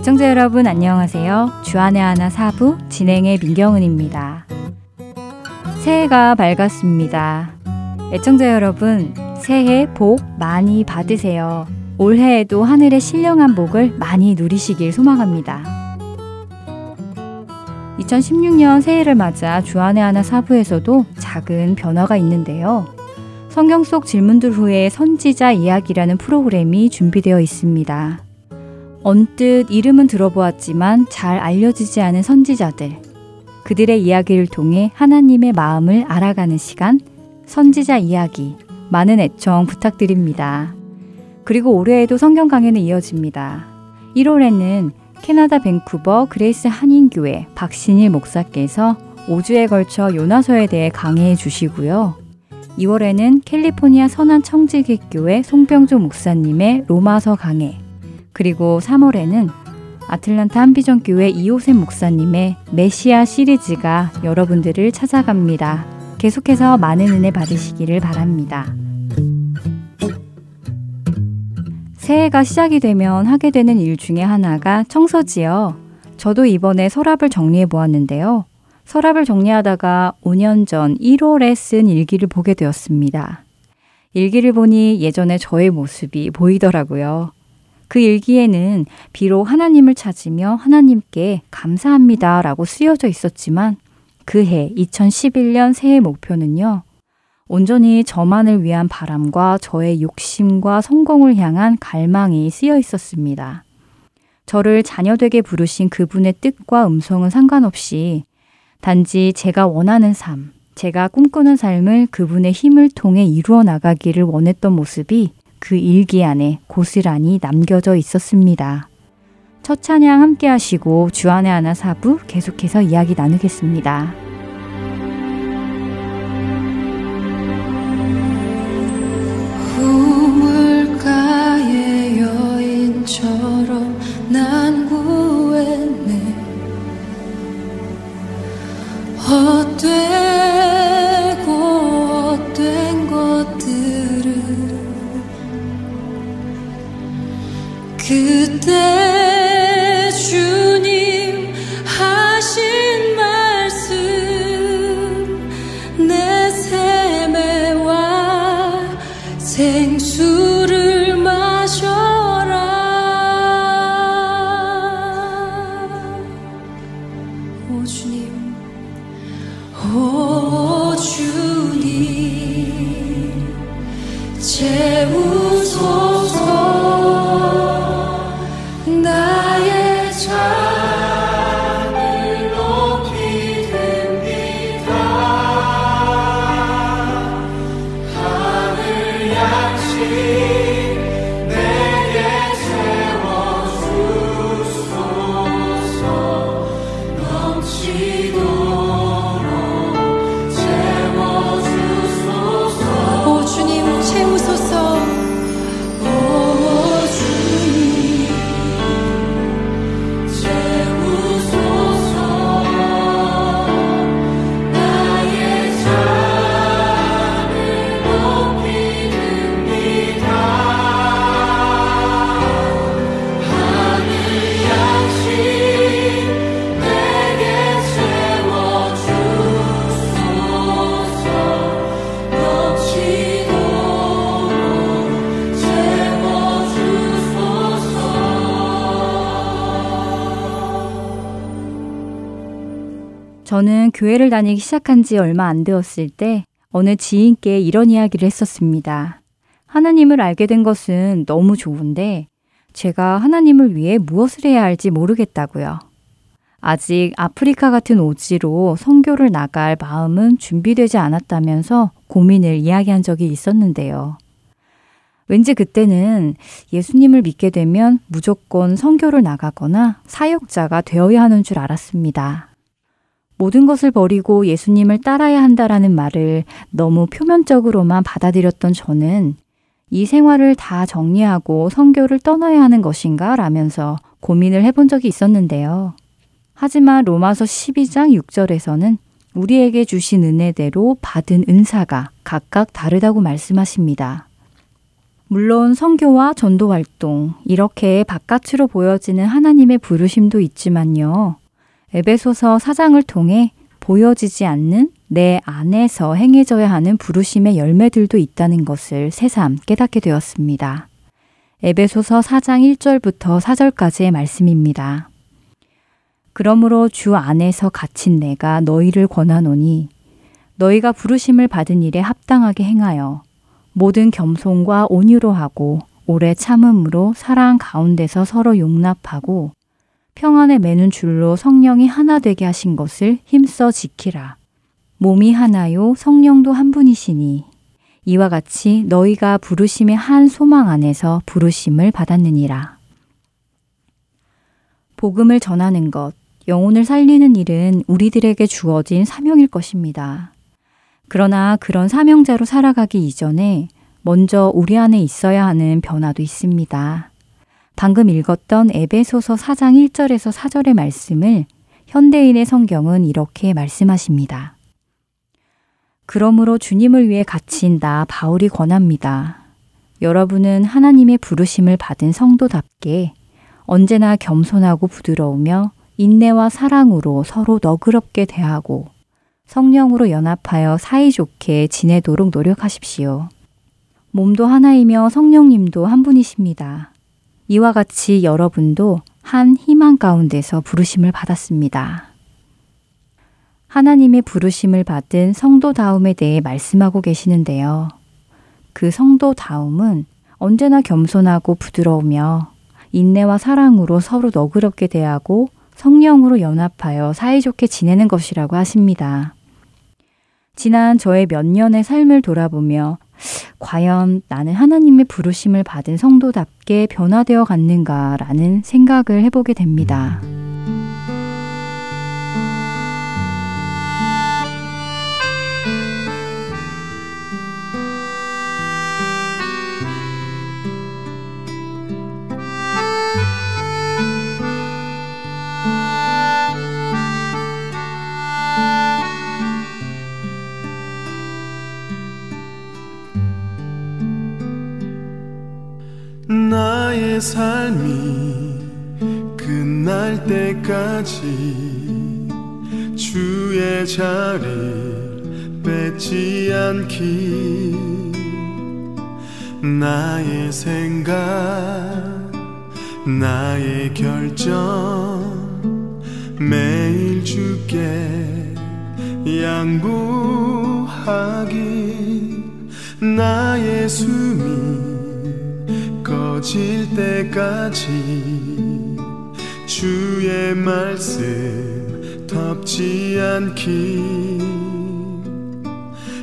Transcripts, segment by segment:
애청자 여러분 안녕하세요. 주안의 하나 사부 진행의 민경은입니다. 새해가 밝았습니다. 애청자 여러분, 새해 복 많이 받으세요. 올해에도 하늘의 신령한 복을 많이 누리시길 소망합니다. 2016년 새해를 맞아 주안의 하나 사부에서도 작은 변화가 있는데요. 성경 속 질문들 후에 선지자 이야기라는 프로그램이 준비되어 있습니다. 언뜻 이름은 들어보았지만 잘 알려지지 않은 선지자들. 그들의 이야기를 통해 하나님의 마음을 알아가는 시간, 선지자 이야기. 많은 애청 부탁드립니다. 그리고 올해에도 성경 강해는 이어집니다. 1월에는 캐나다 밴쿠버 그레이스 한인교회 박신일 목사께서 5주에 걸쳐 요나서에 대해 강해해 주시고요. 2월에는 캘리포니아 선한 청지기교회 송병조 목사님의 로마서 강해, 그리고 3월에는 아틀란타 한비전교회 이호셉 목사님의 메시아 시리즈가 여러분들을 찾아갑니다. 계속해서 많은 은혜 받으시기를 바랍니다. 새해가 시작이 되면 하게 되는 일 중에 하나가 청소지요. 저도 이번에 서랍을 정리해 보았는데요. 서랍을 정리하다가 5년 전 1월에 쓴 일기를 보게 되었습니다. 일기를 보니 예전에 저의 모습이 보이더라고요. 그 일기에는 비록 하나님을 찾으며 하나님께 감사합니다 라고 쓰여져 있었지만 그해 2011년 새해 목표는요. 온전히 저만을 위한 바람과 저의 욕심과 성공을 향한 갈망이 쓰여 있었습니다. 저를 자녀되게 부르신 그분의 뜻과 음성은 상관없이 단지 제가 원하는 삶, 제가 꿈꾸는 삶을 그분의 힘을 통해 이루어 나가기를 원했던 모습이 그 일기 안에 고스란히 남겨져 있었습니다. 첫 찬양 함께 하시고 주안의 하나 사부 계속해서 이야기 나누겠습니다. 그때 주 교회를 다니기 시작한 지 얼마 안 되었을 때 어느 지인께 이런 이야기를 했었습니다. 하나님을 알게 된 것은 너무 좋은데 제가 하나님을 위해 무엇을 해야 할지 모르겠다고요. 아직 아프리카 같은 오지로 선교를 나갈 마음은 준비되지 않았다면서 고민을 이야기한 적이 있었는데요. 왠지 그때는 예수님을 믿게 되면 무조건 선교를 나가거나 사역자가 되어야 하는 줄 알았습니다. 모든 것을 버리고 예수님을 따라야 한다라는 말을 너무 표면적으로만 받아들였던 저는 이 생활을 다 정리하고 선교를 떠나야 하는 것인가 라면서 고민을 해본 적이 있었는데요. 하지만 로마서 12장 6절에서는 우리에게 주신 은혜대로 받은 은사가 각각 다르다고 말씀하십니다. 물론 성교와 전도 활동, 이렇게 바깥으로 보여지는 하나님의 부르심도 있지만요. 에베소서 사장을 통해 보여지지 않는 내 안에서 행해져야 하는 부르심의 열매들도 있다는 것을 새삼 깨닫게 되었습니다. 에베소서 4장 1절부터 4절까지의 말씀입니다. 그러므로 주 안에서 갇힌 내가 너희를 권하노니 너희가 부르심을 받은 일에 합당하게 행하여 모든 겸손과 온유로 하고 오래 참음으로 사랑 가운데서 서로 용납하고 평안에 매는 줄로 성령이 하나 되게 하신 것을 힘써 지키라. 몸이 하나요 성령도 한 분이시니 이와 같이 너희가 부르심의 한 소망 안에서 부르심을 받았느니라. 복음을 전하는 것, 영혼을 살리는 일은 우리들에게 주어진 사명일 것입니다. 그러나 그런 사명자로 살아가기 이전에 먼저 우리 안에 있어야 하는 변화도 있습니다. 방금 읽었던 에베소서 4장 1절에서 4절의 말씀을 현대인의 성경은 이렇게 말씀하십니다. 그러므로 주님을 위해 갇힌 나 바울이 권합니다. 여러분은 하나님의 부르심을 받은 성도답게 언제나 겸손하고 부드러우며 인내와 사랑으로 서로 너그럽게 대하고 성령으로 연합하여 사이좋게 지내도록 노력하십시오. 몸도 하나이며 성령님도 한 분이십니다. 이와 같이 여러분도 한 희망 가운데서 부르심을 받았습니다. 하나님의 부르심을 받은 성도다움에 대해 말씀하고 계시는데요. 그 성도다움은 언제나 겸손하고 부드러우며 인내와 사랑으로 서로 너그럽게 대하고 성령으로 연합하여 사이좋게 지내는 것이라고 하십니다. 지난 저의 몇 년의 삶을 돌아보며 과연 나는 하나님의 부르심을 받은 성도답게 변화되어 갔는가라는 생각을 해보게 됩니다. 나의 삶이 끝날 때까지 주의 자리를 뺏지 않기. 나의 생각 나의 결정 매일 주께 양보하기 나의 숨이 꺼질 때까지 주의 말씀 덮지 않기.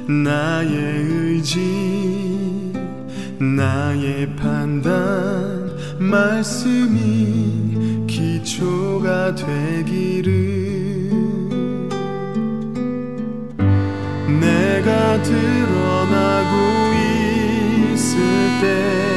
나의 의지 나의 판단 말씀이 기초가 되기를. 내가 드러나고 있을 때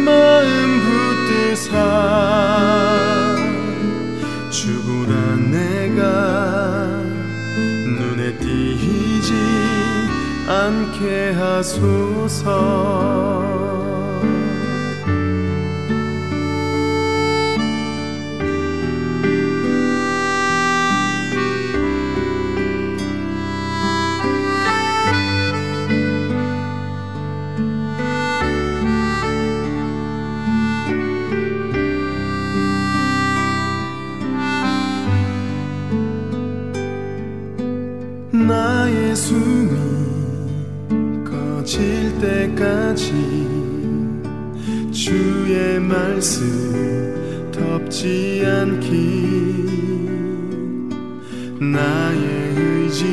마음 붙드사 주보다 내가 눈에 띄지 않게 하소서 때까지 주의 말씀 덮지 않기. 나의 의지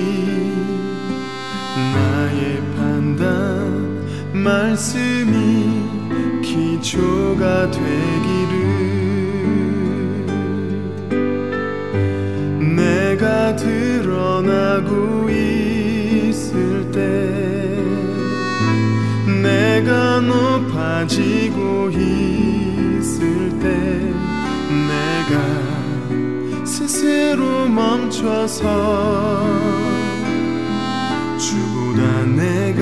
나의 판단 말씀이 기초가 되기 멈춰서. 주보다 내가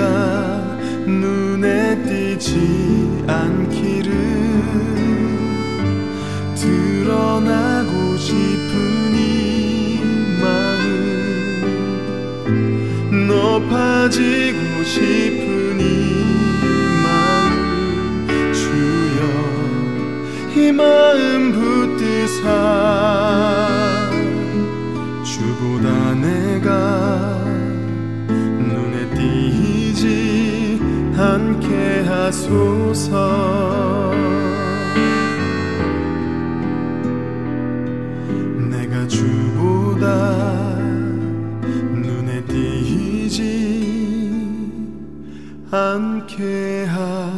눈에 띄지 않기를 드러나고 싶은 이 마음 높아지고 싶은 이 마음 주여 이 마음 하소서. 내가 주보다 눈에 띄지 않게 하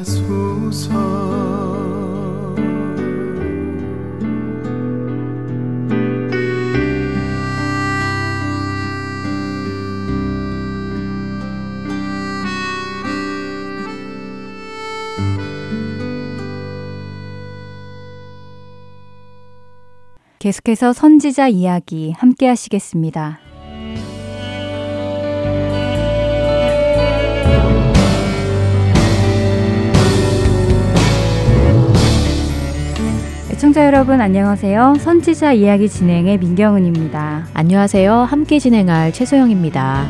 계속해서 선지자 이야기 함께 하시겠습니다. 애청자 여러분 안녕하세요. 선지자 이야기 진행의 민경은입니다. 안녕하세요. 함께 진행할 최소영입니다.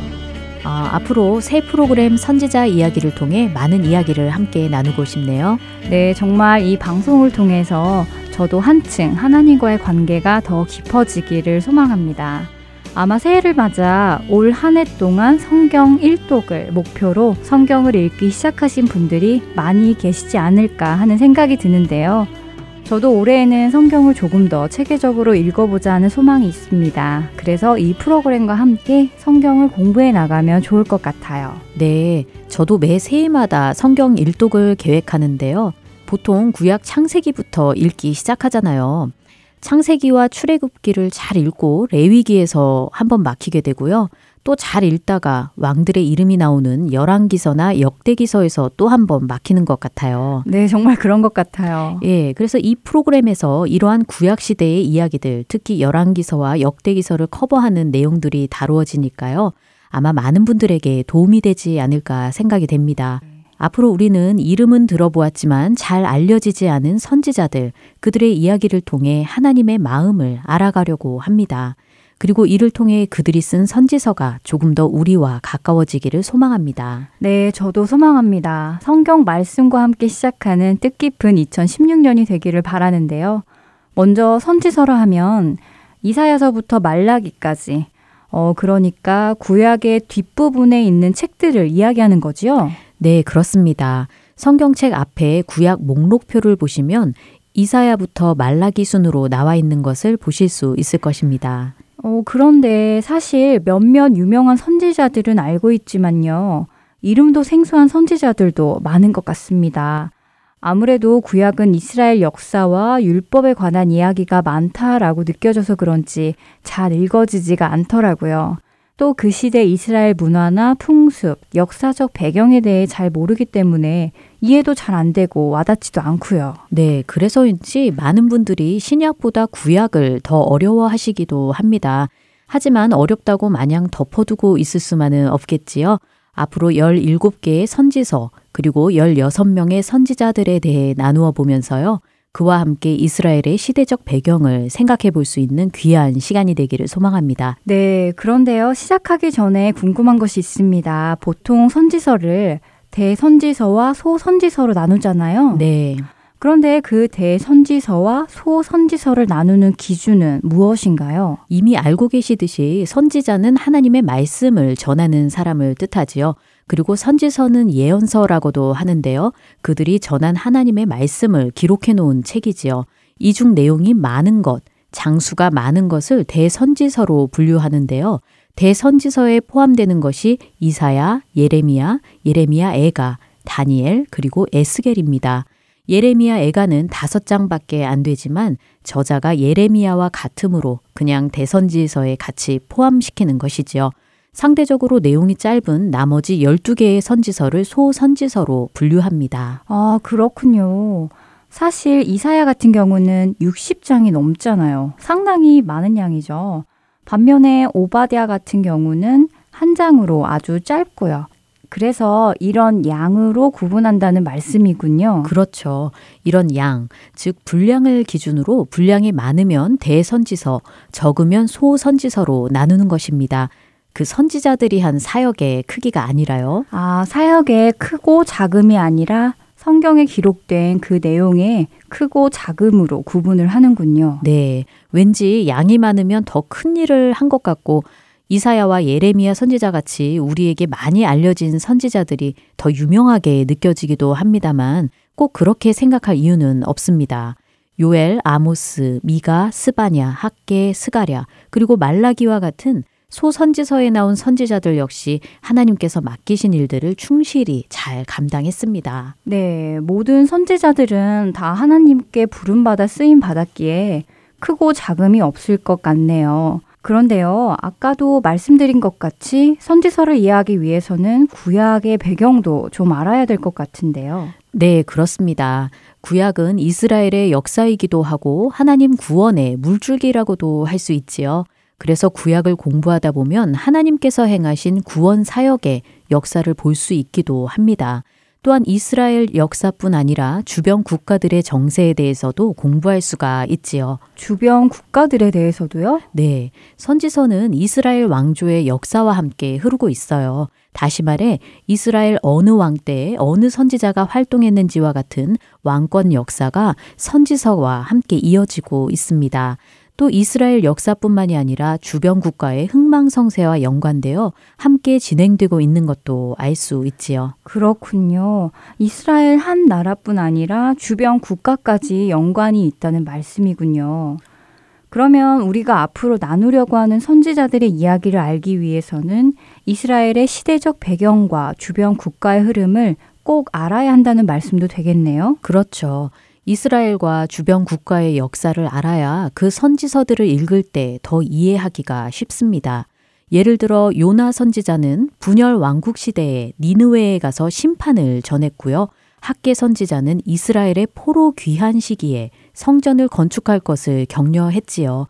아, 앞으로 새 프로그램 선지자 이야기를 통해 많은 이야기를 함께 나누고 싶네요. 네, 정말 이 방송을 통해서 저도 한층 하나님과의 관계가 더 깊어지기를 소망합니다. 아마 새해를 맞아 올 한 해 동안 성경 1독을 목표로 성경을 읽기 시작하신 분들이 많이 계시지 않을까 하는 생각이 드는데요. 저도 올해에는 성경을 조금 더 체계적으로 읽어보자 하는 소망이 있습니다. 그래서 이 프로그램과 함께 성경을 공부해 나가면 좋을 것 같아요. 네, 저도 매 새해마다 성경 일독을 계획하는데요. 보통 구약 창세기부터 읽기 시작하잖아요. 창세기와 출애굽기를 잘 읽고 레위기에서 한번 막히게 되고요. 또 잘 읽다가 왕들의 이름이 나오는 열왕기서나 역대기서에서 또 한번 막히는 것 같아요. 네, 정말 그런 것 같아요. 예, 그래서 이 프로그램에서 이러한 구약 시대의 이야기들, 특히 열왕기서와 역대기서를 커버하는 내용들이 다루어지니까요. 아마 많은 분들에게 도움이 되지 않을까 생각이 됩니다. 앞으로 우리는 이름은 들어보았지만 잘 알려지지 않은 선지자들, 그들의 이야기를 통해 하나님의 마음을 알아가려고 합니다. 그리고 이를 통해 그들이 쓴 선지서가 조금 더 우리와 가까워지기를 소망합니다. 네, 저도 소망합니다. 성경 말씀과 함께 시작하는 뜻깊은 2016년이 되기를 바라는데요. 먼저 선지서라 하면 이사야서부터 말라기까지 어 그러니까 구약의 뒷부분에 있는 책들을 이야기하는 거지요. 네, 그렇습니다. 성경책 앞에 구약 목록표를 보시면 이사야부터 말라기 순으로 나와 있는 것을 보실 수 있을 것입니다. 어, 그런데 사실 몇몇 유명한 선지자들은 알고 있지만요. 이름도 생소한 선지자들도 많은 것 같습니다. 아무래도 구약은 이스라엘 역사와 율법에 관한 이야기가 많다라고 느껴져서 그런지 잘 읽어지지가 않더라고요. 또 그 시대 이스라엘 문화나 풍습, 역사적 배경에 대해 잘 모르기 때문에 이해도 잘 안 되고 와닿지도 않고요. 네, 그래서인지 많은 분들이 신약보다 구약을 더 어려워하시기도 합니다. 하지만 어렵다고 마냥 덮어두고 있을 수만은 없겠지요. 앞으로 17개의 선지서, 그리고 16명의 선지자들에 대해 나누어 보면서요. 그와 함께 이스라엘의 시대적 배경을 생각해 볼 수 있는 귀한 시간이 되기를 소망합니다. 네, 그런데요. 시작하기 전에 궁금한 것이 있습니다. 보통 선지서를 대선지서와 소선지서로 나누잖아요. 네. 그런데 그 대선지서와 소선지서를 나누는 기준은 무엇인가요? 이미 알고 계시듯이 선지자는 하나님의 말씀을 전하는 사람을 뜻하지요. 그리고 선지서는 예언서라고도 하는데요. 그들이 전한 하나님의 말씀을 기록해 놓은 책이지요. 이중 내용이 많은 것, 장수가 많은 것을 대선지서로 분류하는데요. 대선지서에 포함되는 것이 이사야, 예레미야, 예레미야 애가, 다니엘, 그리고 에스겔입니다. 예레미야 애가는 다섯 장밖에 안 되지만 저자가 예레미야와 같으므로 그냥 대선지서에 같이 포함시키는 것이지요. 상대적으로 내용이 짧은 나머지 12개의 선지서를 소선지서로 분류합니다. 아, 그렇군요. 사실 이사야 같은 경우는 60장이 넘잖아요. 상당히 많은 양이죠. 반면에 오바댜 같은 경우는 한 장으로 아주 짧고요. 그래서 이런 양으로 구분한다는 말씀이군요. 그렇죠. 이런 양, 즉 분량을 기준으로 분량이 많으면 대선지서, 적으면 소선지서로 나누는 것입니다. 그 선지자들이 한 사역의 크기가 아니라요. 아, 사역의 크고 작음이 아니라 성경에 기록된 그 내용의 크고 작음으로 구분을 하는군요. 네. 왠지 양이 많으면 더 큰 일을 한 것 같고 이사야와 예레미야 선지자 같이 우리에게 많이 알려진 선지자들이 더 유명하게 느껴지기도 합니다만 꼭 그렇게 생각할 이유는 없습니다. 요엘, 아모스, 미가, 스바냐, 학계, 스가랴, 그리고 말라기와 같은 소선지서에 나온 선지자들 역시 하나님께서 맡기신 일들을 충실히 잘 감당했습니다. 네, 모든 선지자들은 다 하나님께 부름받아 쓰임 받았기에 크고 작음이 없을 것 같네요. 그런데요, 아까도 말씀드린 것 같이 선지서를 이해하기 위해서는 구약의 배경도 좀 알아야 될 것 같은데요. 네, 그렇습니다. 구약은 이스라엘의 역사이기도 하고 하나님 구원의 물줄기라고도 할 수 있지요. 그래서 구약을 공부하다 보면 하나님께서 행하신 구원 사역의 역사를 볼 수 있기도 합니다. 또한 이스라엘 역사뿐 아니라 주변 국가들의 정세에 대해서도 공부할 수가 있지요. 주변 국가들에 대해서도요? 네. 선지서는 이스라엘 왕조의 역사와 함께 흐르고 있어요. 다시 말해 이스라엘 어느 왕 때에 어느 선지자가 활동했는지와 같은 왕권 역사가 선지서와 함께 이어지고 있습니다. 또 이스라엘 역사뿐만이 아니라 주변 국가의 흥망성쇠와 연관되어 함께 진행되고 있는 것도 알 수 있지요. 그렇군요. 이스라엘 한 나라뿐 아니라 주변 국가까지 연관이 있다는 말씀이군요. 그러면 우리가 앞으로 나누려고 하는 선지자들의 이야기를 알기 위해서는 이스라엘의 시대적 배경과 주변 국가의 흐름을 꼭 알아야 한다는 말씀도 되겠네요. 그렇죠. 이스라엘과 주변 국가의 역사를 알아야 그 선지서들을 읽을 때 더 이해하기가 쉽습니다. 예를 들어 요나 선지자는 분열 왕국 시대에 니느웨에 가서 심판을 전했고요. 학계 선지자는 이스라엘의 포로 귀한 시기에 성전을 건축할 것을 격려했지요.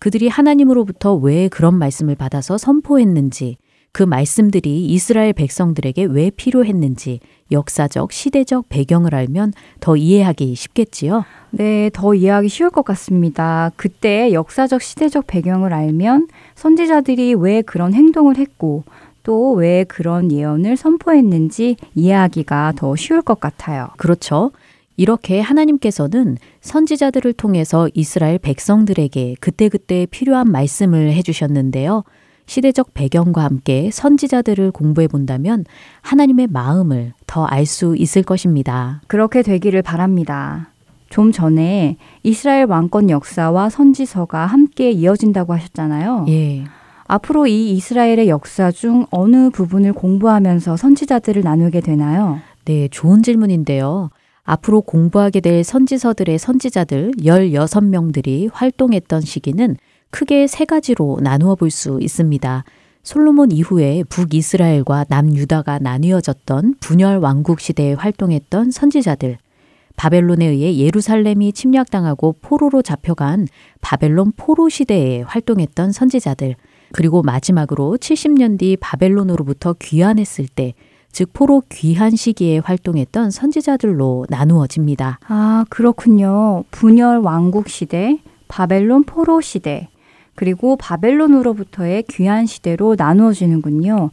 그들이 하나님으로부터 왜 그런 말씀을 받아서 선포했는지, 그 말씀들이 이스라엘 백성들에게 왜 필요했는지 역사적, 시대적 배경을 알면 더 이해하기 쉽겠지요. 네, 더 이해하기 쉬울 것 같습니다. 그때 역사적, 시대적 배경을 알면 선지자들이 왜 그런 행동을 했고 또 왜 그런 예언을 선포했는지 이해하기가 더 쉬울 것 같아요. 그렇죠. 이렇게 하나님께서는 선지자들을 통해서 이스라엘 백성들에게 그때그때 필요한 말씀을 해주셨는데요. 시대적 배경과 함께 선지자들을 공부해 본다면 하나님의 마음을 더 알 수 있을 것입니다. 그렇게 되기를 바랍니다. 좀 전에 이스라엘 왕권 역사와 선지서가 함께 이어진다고 하셨잖아요. 예. 앞으로 이 이스라엘의 역사 중 어느 부분을 공부하면서 선지자들을 나누게 되나요? 네, 좋은 질문인데요. 앞으로 공부하게 될 선지서들의 선지자들 16명들이 활동했던 시기는 크게 세 가지로 나누어 볼 수 있습니다. 솔로몬 이후에 북이스라엘과 남유다가 나뉘어졌던 분열 왕국 시대에 활동했던 선지자들, 바벨론에 의해 예루살렘이 침략당하고 포로로 잡혀간 바벨론 포로 시대에 활동했던 선지자들, 그리고 마지막으로 70년 뒤 바벨론으로부터 귀환했을 때, 즉 포로 귀한 시기에 활동했던 선지자들로 나누어집니다. 아, 그렇군요. 분열 왕국 시대, 바벨론 포로 시대, 그리고 바벨론으로부터의 귀한 시대로 나누어지는군요.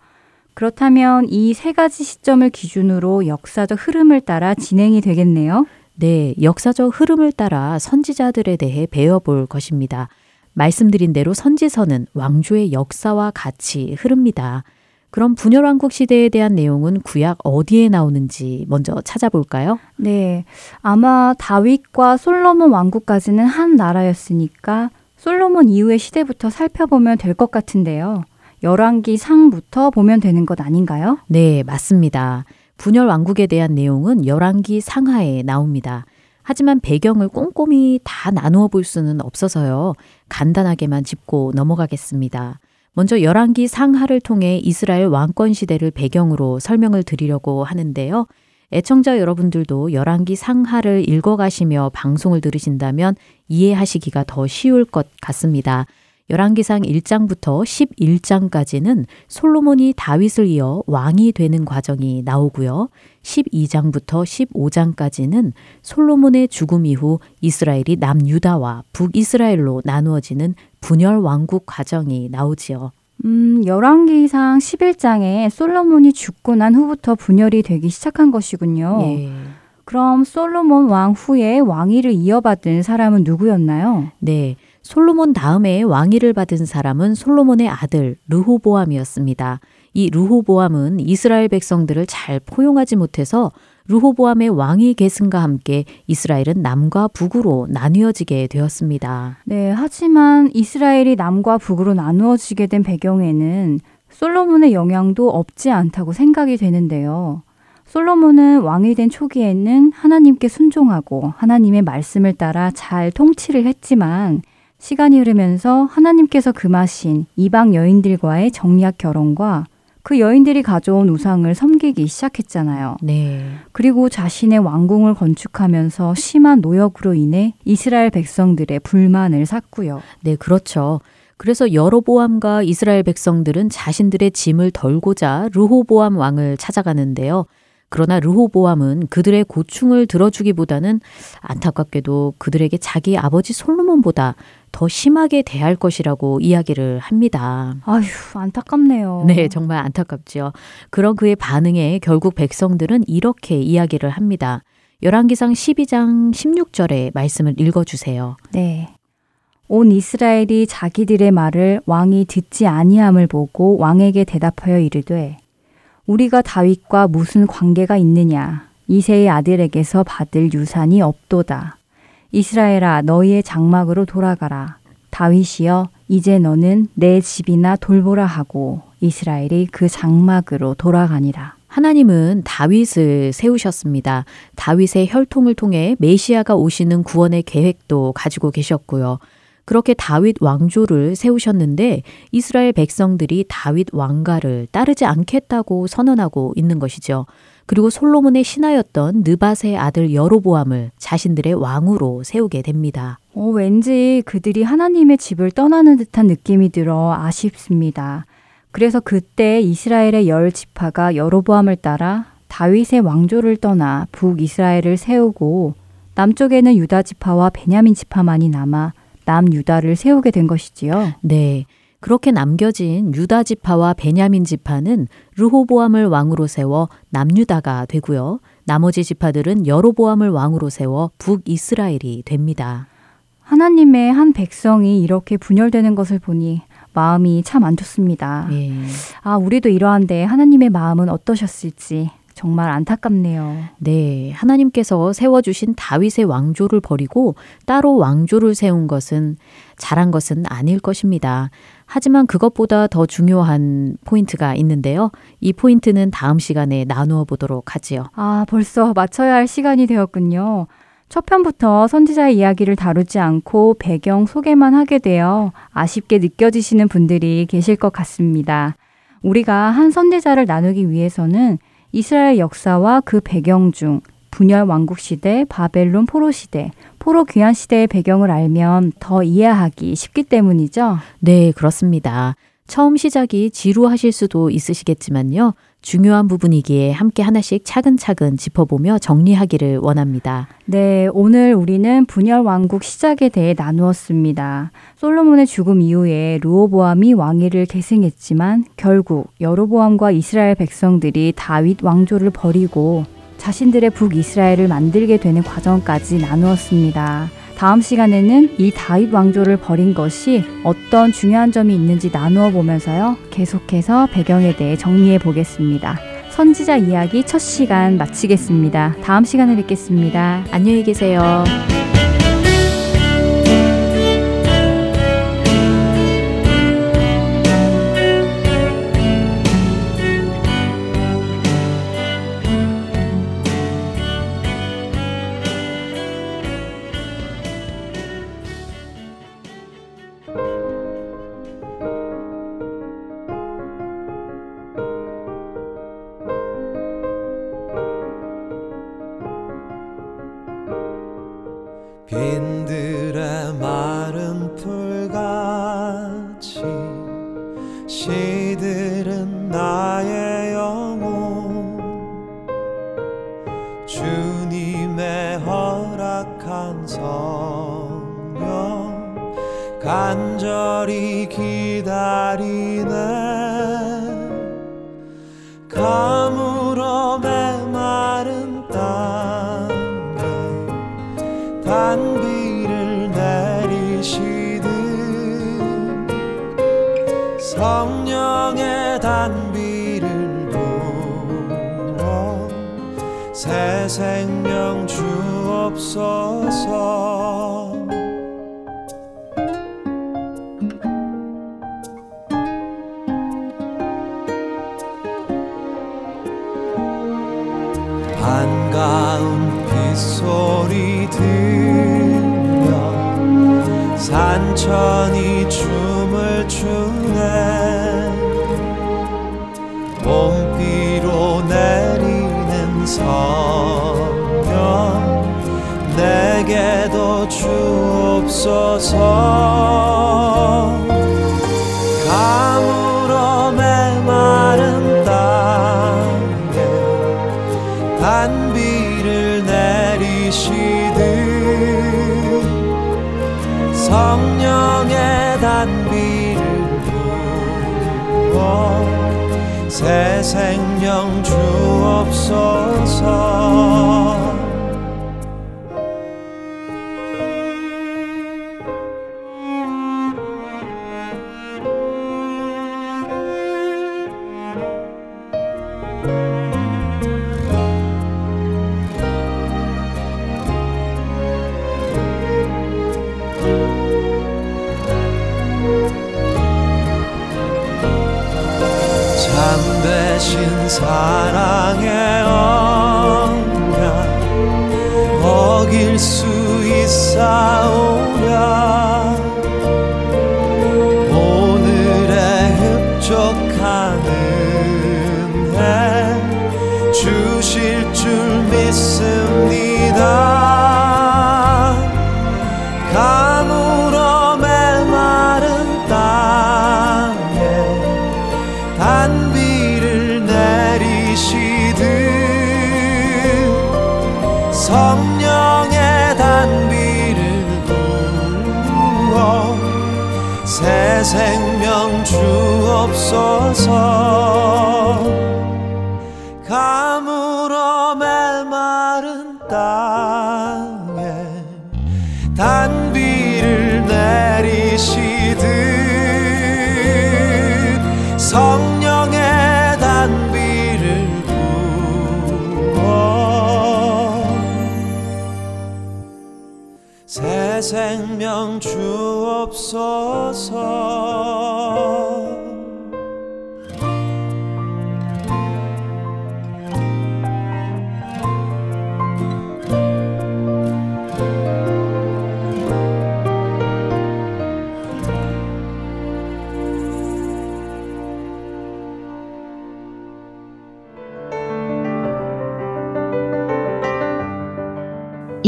그렇다면 이 세 가지 시점을 기준으로 역사적 흐름을 따라 진행이 되겠네요. 네, 역사적 흐름을 따라 선지자들에 대해 배워볼 것입니다. 말씀드린 대로 선지서는 왕조의 역사와 같이 흐릅니다. 그럼 분열왕국 시대에 대한 내용은 구약 어디에 나오는지 먼저 찾아볼까요? 네. 아마 다윗과 솔로몬 왕국까지는 한 나라였으니까 솔로몬 이후의 시대부터 살펴보면 될 것 같은데요. 열왕기 상부터 보면 되는 것 아닌가요? 네, 맞습니다. 분열 왕국에 대한 내용은 열왕기 상하에 나옵니다. 하지만 배경을 꼼꼼히 다 나누어 볼 수는 없어서요. 간단하게만 짚고 넘어가겠습니다. 먼저 열왕기 상하를 통해 이스라엘 왕권 시대를 배경으로 설명을 드리려고 하는데요. 애청자 여러분들도 열왕기 상하를 읽어가시며 방송을 들으신다면 이해하시기가 더 쉬울 것 같습니다. 열왕기상 1장부터 11장까지는 솔로몬이 다윗을 이어 왕이 되는 과정이 나오고요. 12장부터 15장까지는 솔로몬의 죽음 이후 이스라엘이 남유다와 북이스라엘로 나누어지는 분열 왕국 과정이 나오지요. 음, 열왕기상 11장에 솔로몬이 죽고 난 후부터 분열이 되기 시작한 것이군요. 예. 그럼 솔로몬 왕 후에 왕위를 이어받은 사람은 누구였나요? 네. 솔로몬 다음에 왕위를 받은 사람은 솔로몬의 아들 르호보암이었습니다. 이 르호보암은 이스라엘 백성들을 잘 포용하지 못해서 르호보암의 왕위 계승과 함께 이스라엘은 남과 북으로 나뉘어지게 되었습니다. 네, 하지만 이스라엘이 남과 북으로 나누어지게 된 배경에는 솔로몬의 영향도 없지 않다고 생각이 되는데요. 솔로몬은 왕이 된 초기에는 하나님께 순종하고 하나님의 말씀을 따라 잘 통치를 했지만 시간이 흐르면서 하나님께서 금하신 이방 여인들과의 정략 결혼과 그 여인들이 가져온 우상을 섬기기 시작했잖아요. 네. 그리고 자신의 왕궁을 건축하면서 심한 노역으로 인해 이스라엘 백성들의 불만을 샀고요. 네, 그렇죠. 그래서 여로보암과 이스라엘 백성들은 자신들의 짐을 덜고자 르호보암 왕을 찾아가는데요. 그러나 르호보암은 그들의 고충을 들어주기보다는 안타깝게도 그들에게 자기 아버지 솔로몬보다 더 심하게 대할 것이라고 이야기를 합니다. 아휴, 안타깝네요. 네, 정말 안타깝죠. 그런 그의 반응에 결국 백성들은 이렇게 이야기를 합니다. 열왕기상 12장 16절의 말씀을 읽어 주세요. 네. 온 이스라엘이 자기들의 말을 왕이 듣지 아니함을 보고 왕에게 대답하여 이르되 우리가 다윗과 무슨 관계가 있느냐 이세의 아들에게서 받을 유산이 없도다. 이스라엘아 너희의 장막으로 돌아가라. 다윗이여 이제 너는 내 집이나 돌보라 하고 이스라엘이 그 장막으로 돌아가니라. 하나님은 다윗을 세우셨습니다. 다윗의 혈통을 통해 메시아가 오시는 구원의 계획도 가지고 계셨고요. 그렇게 다윗 왕조를 세우셨는데 이스라엘 백성들이 다윗 왕가를 따르지 않겠다고 선언하고 있는 것이죠. 그리고 솔로몬의 신하였던 느밧의 아들 여로보암을 자신들의 왕으로 세우게 됩니다. 어, 왠지 그들이 하나님의 집을 떠나는 듯한 느낌이 들어 아쉽습니다. 그래서 그때 이스라엘의 열 지파가 여로보암을 따라 다윗의 왕조를 떠나 북이스라엘을 세우고 남쪽에는 유다 지파와 베냐민 지파만이 남아 남유다를 세우게 된 것이지요. 네. 그렇게 남겨진 유다 지파와 베냐민 지파는 르호보암을 왕으로 세워 남유다가 되고요. 나머지 지파들은 여로보암을 왕으로 세워 북이스라엘이 됩니다. 하나님의 한 백성이 이렇게 분열되는 것을 보니 마음이 참 안 좋습니다. 예. 아, 우리도 이러한데 하나님의 마음은 어떠셨을지 정말 안타깝네요. 네, 하나님께서 세워주신 다윗의 왕조를 버리고 따로 왕조를 세운 것은 잘한 것은 아닐 것입니다. 하지만 그것보다 더 중요한 포인트가 있는데요. 이 포인트는 다음 시간에 나누어 보도록 하지요. 아, 벌써 마쳐야 할 시간이 되었군요. 첫 편부터 선지자의 이야기를 다루지 않고 배경 소개만 하게 되어 아쉽게 느껴지시는 분들이 계실 것 같습니다. 우리가 한 선지자를 나누기 위해서는 이스라엘 역사와 그 배경 중 분열 왕국 시대, 바벨론 포로 시대, 포로 귀환 시대의 배경을 알면 더 이해하기 쉽기 때문이죠. 네, 그렇습니다. 처음 시작이 지루하실 수도 있으시겠지만요. 중요한 부분이기에 함께 하나씩 차근차근 짚어보며 정리하기를 원합니다. 네, 오늘 우리는 분열 왕국 시작에 대해 나누었습니다. 솔로몬의 죽음 이후에 르호보암이 왕위를 계승했지만 결국 여로보암과 이스라엘 백성들이 다윗 왕조를 버리고 자신들의 북이스라엘을 만들게 되는 과정까지 나누었습니다. 다음 시간에는 이 다윗 왕조를 버린 것이 어떤 중요한 점이 있는지 나누어 보면서요. 계속해서 배경에 대해 정리해 보겠습니다. 선지자 이야기 첫 시간 마치겠습니다. 다음 시간에 뵙겠습니다. 안녕히 계세요. 주옵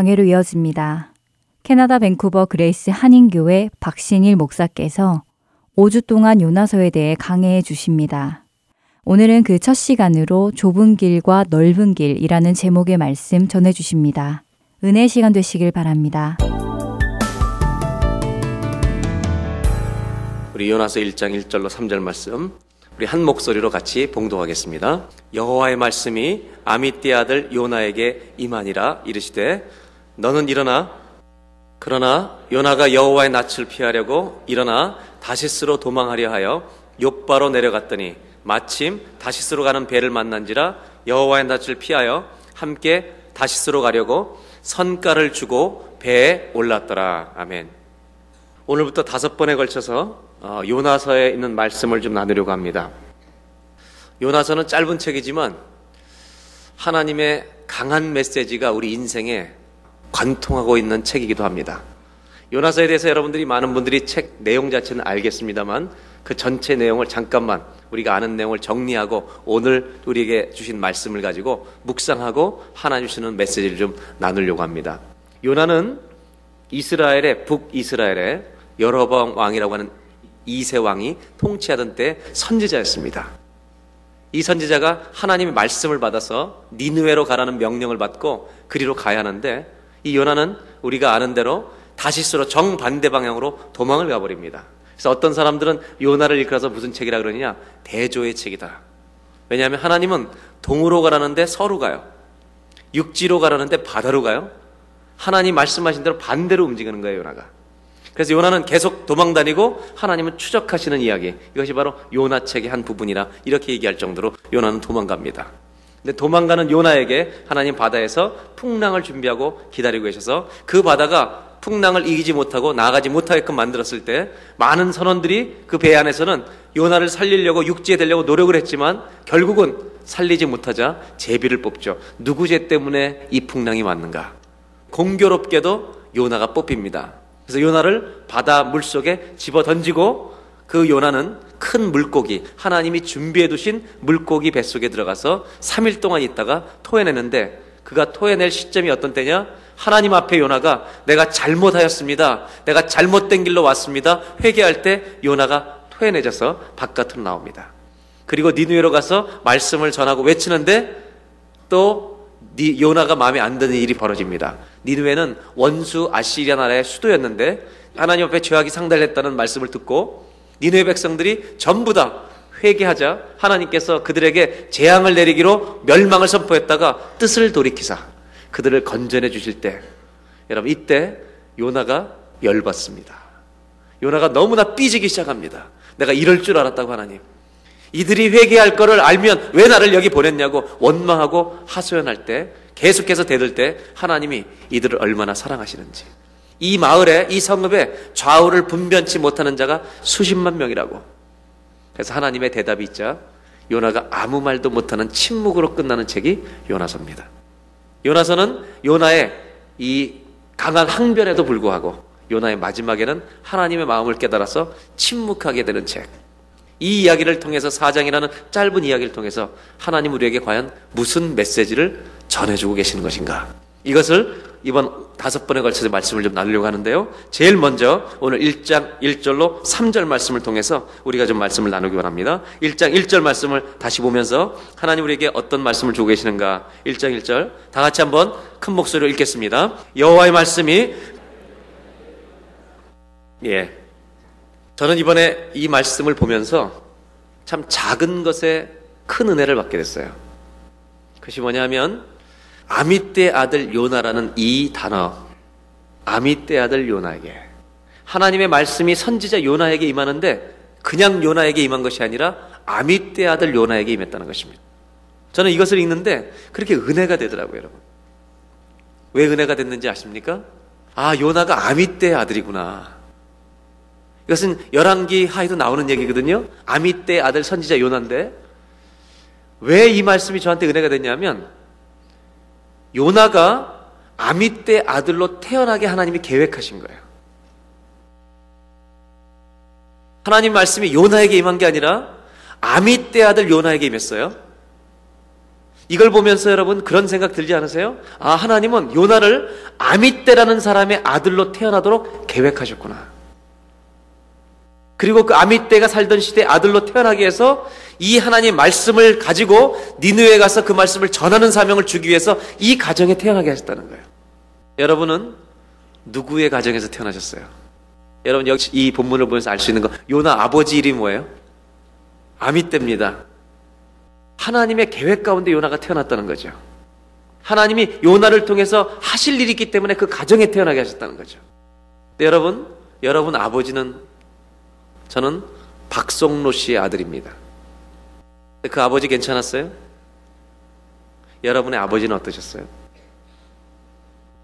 강해로 이어집니다. 캐나다 밴쿠버 그레이스 한인교회 박신일 목사께서 5주 동안 요나서에 대해 강해해 주십니다. 오늘은 그 첫 시간으로 좁은 길과 넓은 길이라는 제목의 말씀 전해 주십니다. 은혜 시간 되시길 바랍니다. 우리 요나서 1장 1절로 3절 말씀 우리 한 목소리로 같이 봉독하겠습니다. 여호와의 말씀이 아미띠 아들 요나에게 임하니라 이르시되 너는 일어나 그러나 요나가 여호와의 낯을 피하려고 일어나 다시스로 도망하려 하여 욥바로 내려갔더니 마침 다시스로 가는 배를 만난지라 여호와의 낯을 피하여 함께 다시스로 가려고 선가를 주고 배에 올랐더라. 아멘. 오늘부터 다섯 번에 걸쳐서 어, 요나서에 있는 말씀을 좀 나누려고 합니다. 요나서는 짧은 책이지만 하나님의 강한 메시지가 우리 인생에 관통하고 있는 책이기도 합니다. 요나서에 대해서 여러분들이 많은 분들이 책 내용 자체는 알겠습니다만 그 전체 내용을 잠깐만 우리가 아는 내용을 정리하고 오늘 우리에게 주신 말씀을 가지고 묵상하고 하나 주시는 메시지를 좀 나누려고 합니다. 요나는 이스라엘의 북이스라엘의 여로보암 왕이라고 하는 이세 왕이 통치하던 때 선지자였습니다. 이 선지자가 하나님의 말씀을 받아서 니느웨로 가라는 명령을 받고 그리로 가야 하는데 이 요나는 우리가 아는 대로 다시스로 정반대 방향으로 도망을 가버립니다. 그래서 어떤 사람들은 요나를 일컬어서 무슨 책이라 그러느냐? 대조의 책이다. 왜냐하면 하나님은 동으로 가라는데 서로 가요. 육지로 가라는데 바다로 가요. 하나님 말씀하신 대로 반대로 움직이는 거예요, 요나가. 그래서 요나는 계속 도망 다니고 하나님은 추적하시는 이야기. 이것이 바로 요나 책의 한 부분이라 이렇게 얘기할 정도로 요나는 도망갑니다. 근데 도망가는 요나에게 하나님 바다에서 풍랑을 준비하고 기다리고 계셔서 그 바다가 풍랑을 이기지 못하고 나가지 못하게끔 만들었을 때 많은 선원들이 그 배 안에서는 요나를 살리려고 육지에 되려고 노력을 했지만 결국은 살리지 못하자 제비를 뽑죠. 누구 죄 때문에 이 풍랑이 왔는가? 공교롭게도 요나가 뽑힙니다. 그래서 요나를 바다 물 속에 집어 던지고 그 요나는 큰 물고기, 하나님이 준비해 두신 물고기 뱃속에 들어가서 3일 동안 있다가 토해내는데 그가 토해낼 시점이 어떤 때냐? 하나님 앞에 요나가 내가 잘못하였습니다. 내가 잘못된 길로 왔습니다. 회개할 때 요나가 토해내져서 바깥으로 나옵니다. 그리고 니누에로 가서 말씀을 전하고 외치는데 또 요나가 마음에 안 드는 일이 벌어집니다. 니누에는 원수 아시리아 나라의 수도였는데 하나님 앞에 죄악이 상달했다는 말씀을 듣고 니누의 백성들이 전부 다 회개하자 하나님께서 그들에게 재앙을 내리기로 멸망을 선포했다가 뜻을 돌이키사 그들을 건전해 주실 때 여러분 이때 요나가 열받습니다. 요나가 너무나 삐지기 시작합니다. 내가 이럴 줄 알았다고 하나님. 이들이 회개할 거를 알면 왜 나를 여기 보냈냐고 원망하고 하소연할 때 계속해서 대들 때 하나님이 이들을 얼마나 사랑하시는지 이 마을에 이 성읍에 좌우를 분변치 못하는 자가 수십만 명이라고 그래서 하나님의 대답이 있자 요나가 아무 말도 못하는 침묵으로 끝나는 책이 요나서입니다. 요나서는 요나의 이 강한 항변에도 불구하고 요나의 마지막에는 하나님의 마음을 깨달아서 침묵하게 되는 책. 이 이야기를 통해서 사장이라는 짧은 이야기를 통해서 하나님 우리에게 과연 무슨 메시지를 전해주고 계시는 것인가? 이것을 이번 다섯 번에 걸쳐서 말씀을 좀 나누려고 하는데요. 제일 먼저 오늘 1장 1절로 3절 말씀을 통해서 우리가 좀 말씀을 나누기 원합니다. 1장 1절 말씀을 다시 보면서 하나님 우리에게 어떤 말씀을 주고 계시는가? 1장 1절 다 같이 한번 큰 목소리로 읽겠습니다. 여호와의 말씀이 예. 저는 이번에 이 말씀을 보면서 참 작은 것에 큰 은혜를 받게 됐어요. 그것이 뭐냐면 아미떼 아들 요나라는 이 단어 아미떼 아들 요나에게 하나님의 말씀이 선지자 요나에게 임하는데 그냥 요나에게 임한 것이 아니라 아미떼 아들 요나에게 임했다는 것입니다. 저는 이것을 읽는데 그렇게 은혜가 되더라고요, 여러분. 왜 은혜가 됐는지 아십니까? 아, 요나가 아미떼 아들이구나. 이것은 열왕기 하에도 나오는 얘기거든요. 아미떼 아들 선지자 요나인데 왜 이 말씀이 저한테 은혜가 됐냐면 요나가 아미떼 아들로 태어나게 하나님이 계획하신 거예요. 하나님 말씀이 요나에게 임한 게 아니라 아미떼 아들 요나에게 임했어요. 이걸 보면서 여러분 그런 생각 들지 않으세요? 아, 하나님은 요나를 아미떼라는 사람의 아들로 태어나도록 계획하셨구나. 그리고 그 아미떼가 살던 시대 아들로 태어나게 해서 이 하나님 말씀을 가지고 니누에 가서 그 말씀을 전하는 사명을 주기 위해서 이 가정에 태어나게 하셨다는 거예요. 여러분은 누구의 가정에서 태어나셨어요? 여러분 역시 이 본문을 보면서 알 수 있는 거 요나 아버지 이름이 뭐예요? 아미떼입니다. 하나님의 계획 가운데 요나가 태어났다는 거죠. 하나님이 요나를 통해서 하실 일이 있기 때문에 그 가정에 태어나게 하셨다는 거죠. 여러분, 여러분 아버지는 저는 박성로 씨의 아들입니다. 그 아버지 괜찮았어요? 여러분의 아버지는 어떠셨어요?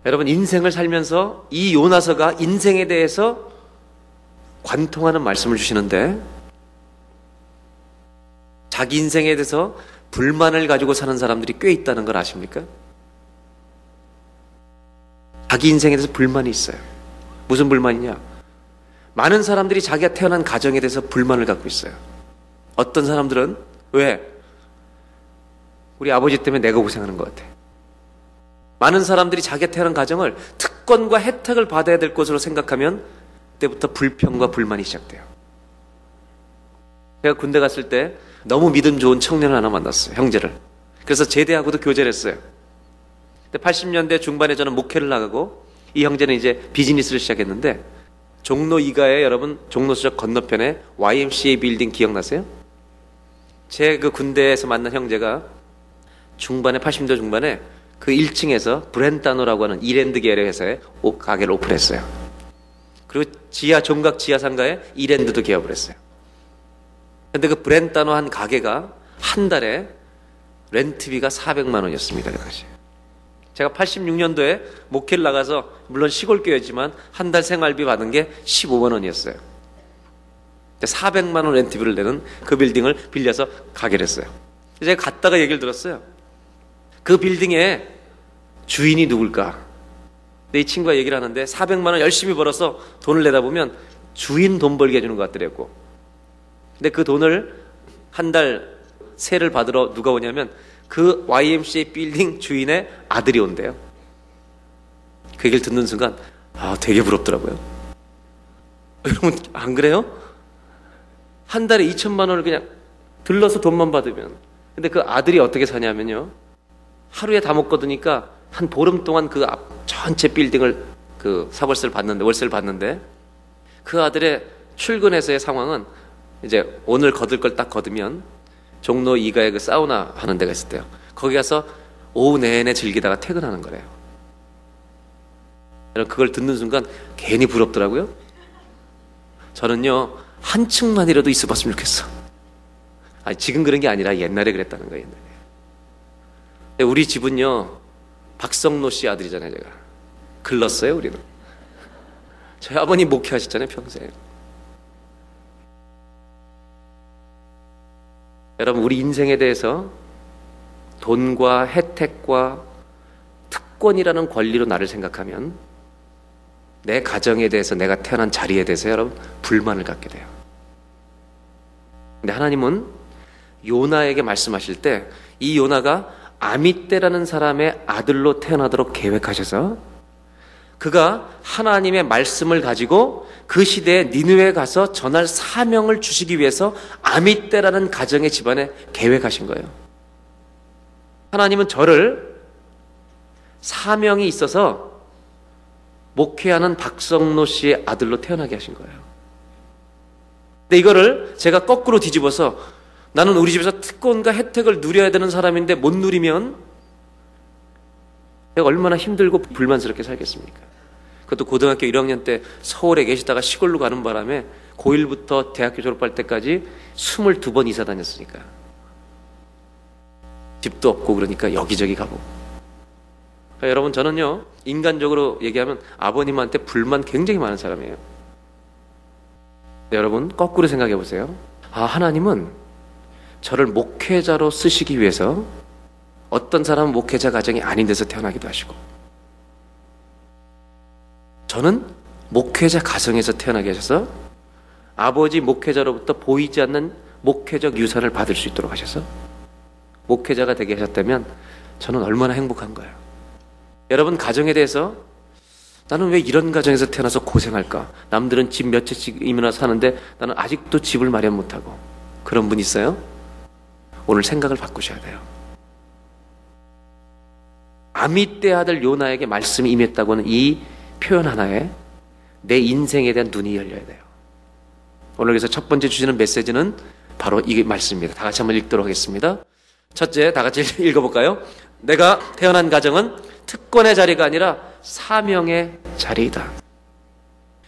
여러분 인생을 살면서 이 요나서가 인생에 대해서 관통하는 말씀을 주시는데 자기 인생에 대해서 불만을 가지고 사는 사람들이 꽤 있다는 걸 아십니까? 자기 인생에 대해서 불만이 있어요. 무슨 불만이냐? 많은 사람들이 자기가 태어난 가정에 대해서 불만을 갖고 있어요. 어떤 사람들은 왜? 우리 아버지 때문에 내가 고생하는 것 같아. 많은 사람들이 자기가 태어난 가정을 특권과 혜택을 받아야 될 것으로 생각하면 그때부터 불평과 불만이 시작돼요. 제가 군대 갔을 때 너무 믿음 좋은 청년을 하나 만났어요. 형제를. 그래서 제대하고도 교제를 했어요. 근데 80년대 중반에 저는 목회를 나가고 이 형제는 이제 비즈니스를 시작했는데 종로 2가에 여러분 종로수적 건너편에 YMCA 빌딩 기억나세요? 제 그 군대에서 만난 형제가 중반에 80년대 중반에 그 1층에서 브렌타노라고 하는 이랜드 계열의 회사에 오- 가게를 오픈했어요. 그리고 지하 종각 지하 상가에 이랜드도 개업을 했어요. 근데 그 브렌타노 한 가게가 한 달에 렌트비가 400만 원이었습니다. 그 당시에. 제가 86년도에 목회를 나가서 물론 시골 교회지만 한 달 생활비 받은 게 15만 원이었어요. 400만 원 렌트비를 내는 그 빌딩을 빌려서 가게를 했어요. 제가 갔다가 얘기를 들었어요. 그 빌딩의 주인이 누굴까? 내 친구가 얘기를 하는데 400만 원 열심히 벌어서 돈을 내다 보면 주인 돈 벌게 해주는 것 같더라고. 근데 그 돈을 한 달 세를 받으러 누가 오냐면 그 YMCA 빌딩 주인의 아들이 온대요. 그 얘기를 듣는 순간 아 되게 부럽더라고요. 여러분 안 그래요? 한 달에 2천만 원을 그냥 들러서 돈만 받으면 근데 그 아들이 어떻게 사냐면요. 하루에 다 먹거드니까 한 보름 동안 그앞 전체 빌딩을 그 사월세를 받는데 월세를 받는데 그 아들의 출근해서의 상황은 이제 오늘 거둘 걸 딱 거두면 종로 2가에 그 사우나 하는 데가 있었대요. 거기 가서 오후 내내 즐기다가 퇴근하는 거래요. 그걸 듣는 순간 괜히 부럽더라고요. 저는요 한 층만이라도 있어 봤으면 좋겠어. 아니 지금 그런 게 아니라 옛날에 그랬다는 거예요. 옛날에. 우리 집은요 박성로 씨 아들이잖아요 제가. 글렀어요 우리는. 저희 아버님 목회하셨잖아요 평생. 여러분 우리 인생에 대해서 돈과 혜택과 특권이라는 권리로 나를 생각하면 내 가정에 대해서 내가 태어난 자리에 대해서 여러분 불만을 갖게 돼요. 근데 하나님은 요나에게 말씀하실 때 이 요나가 아미떼라는 사람의 아들로 태어나도록 계획하셔서 그가 하나님의 말씀을 가지고 그 시대에 니누에 가서 전할 사명을 주시기 위해서 아미떼라는 가정의 집안에 계획하신 거예요. 하나님은 저를 사명이 있어서 목회하는 박성로 씨의 아들로 태어나게 하신 거예요. 근데 이거를 제가 거꾸로 뒤집어서 나는 우리 집에서 특권과 혜택을 누려야 되는 사람인데 못 누리면 내가 얼마나 힘들고 불만스럽게 살겠습니까? 그것도 고등학교 1학년 때 서울에 계시다가 시골로 가는 바람에 고1부터 대학교 졸업할 때까지 22번 이사 다녔으니까. 집도 없고 그러니까 여기저기 가고. 그러니까 여러분 저는요 인간적으로 얘기하면 아버님한테 불만 굉장히 많은 사람이에요. 여러분 거꾸로 생각해 보세요. 아 하나님은 저를 목회자로 쓰시기 위해서 어떤 사람은 목회자 가정이 아닌 데서 태어나기도 하시고 저는 목회자 가정에서 태어나게 하셔서 아버지 목회자로부터 보이지 않는 목회적 유산을 받을 수 있도록 하셔서 목회자가 되게 하셨다면 저는 얼마나 행복한 거예요. 여러분 가정에 대해서 나는 왜 이런 가정에서 태어나서 고생할까? 남들은 집 몇 채씩이나 사는데 나는 아직도 집을 마련 못하고 그런 분 있어요? 오늘 생각을 바꾸셔야 돼요. 아미떼 아들 요나에게 말씀이 임했다고는 이 표현 하나에 내 인생에 대한 눈이 열려야 돼요. 오늘 그래서 첫 번째 주시는 메시지는 바로 이 말씀입니다. 다 같이 한번 읽도록 하겠습니다. 첫째, 다 같이 읽어볼까요? 내가 태어난 가정은 특권의 자리가 아니라 사명의 자리이다.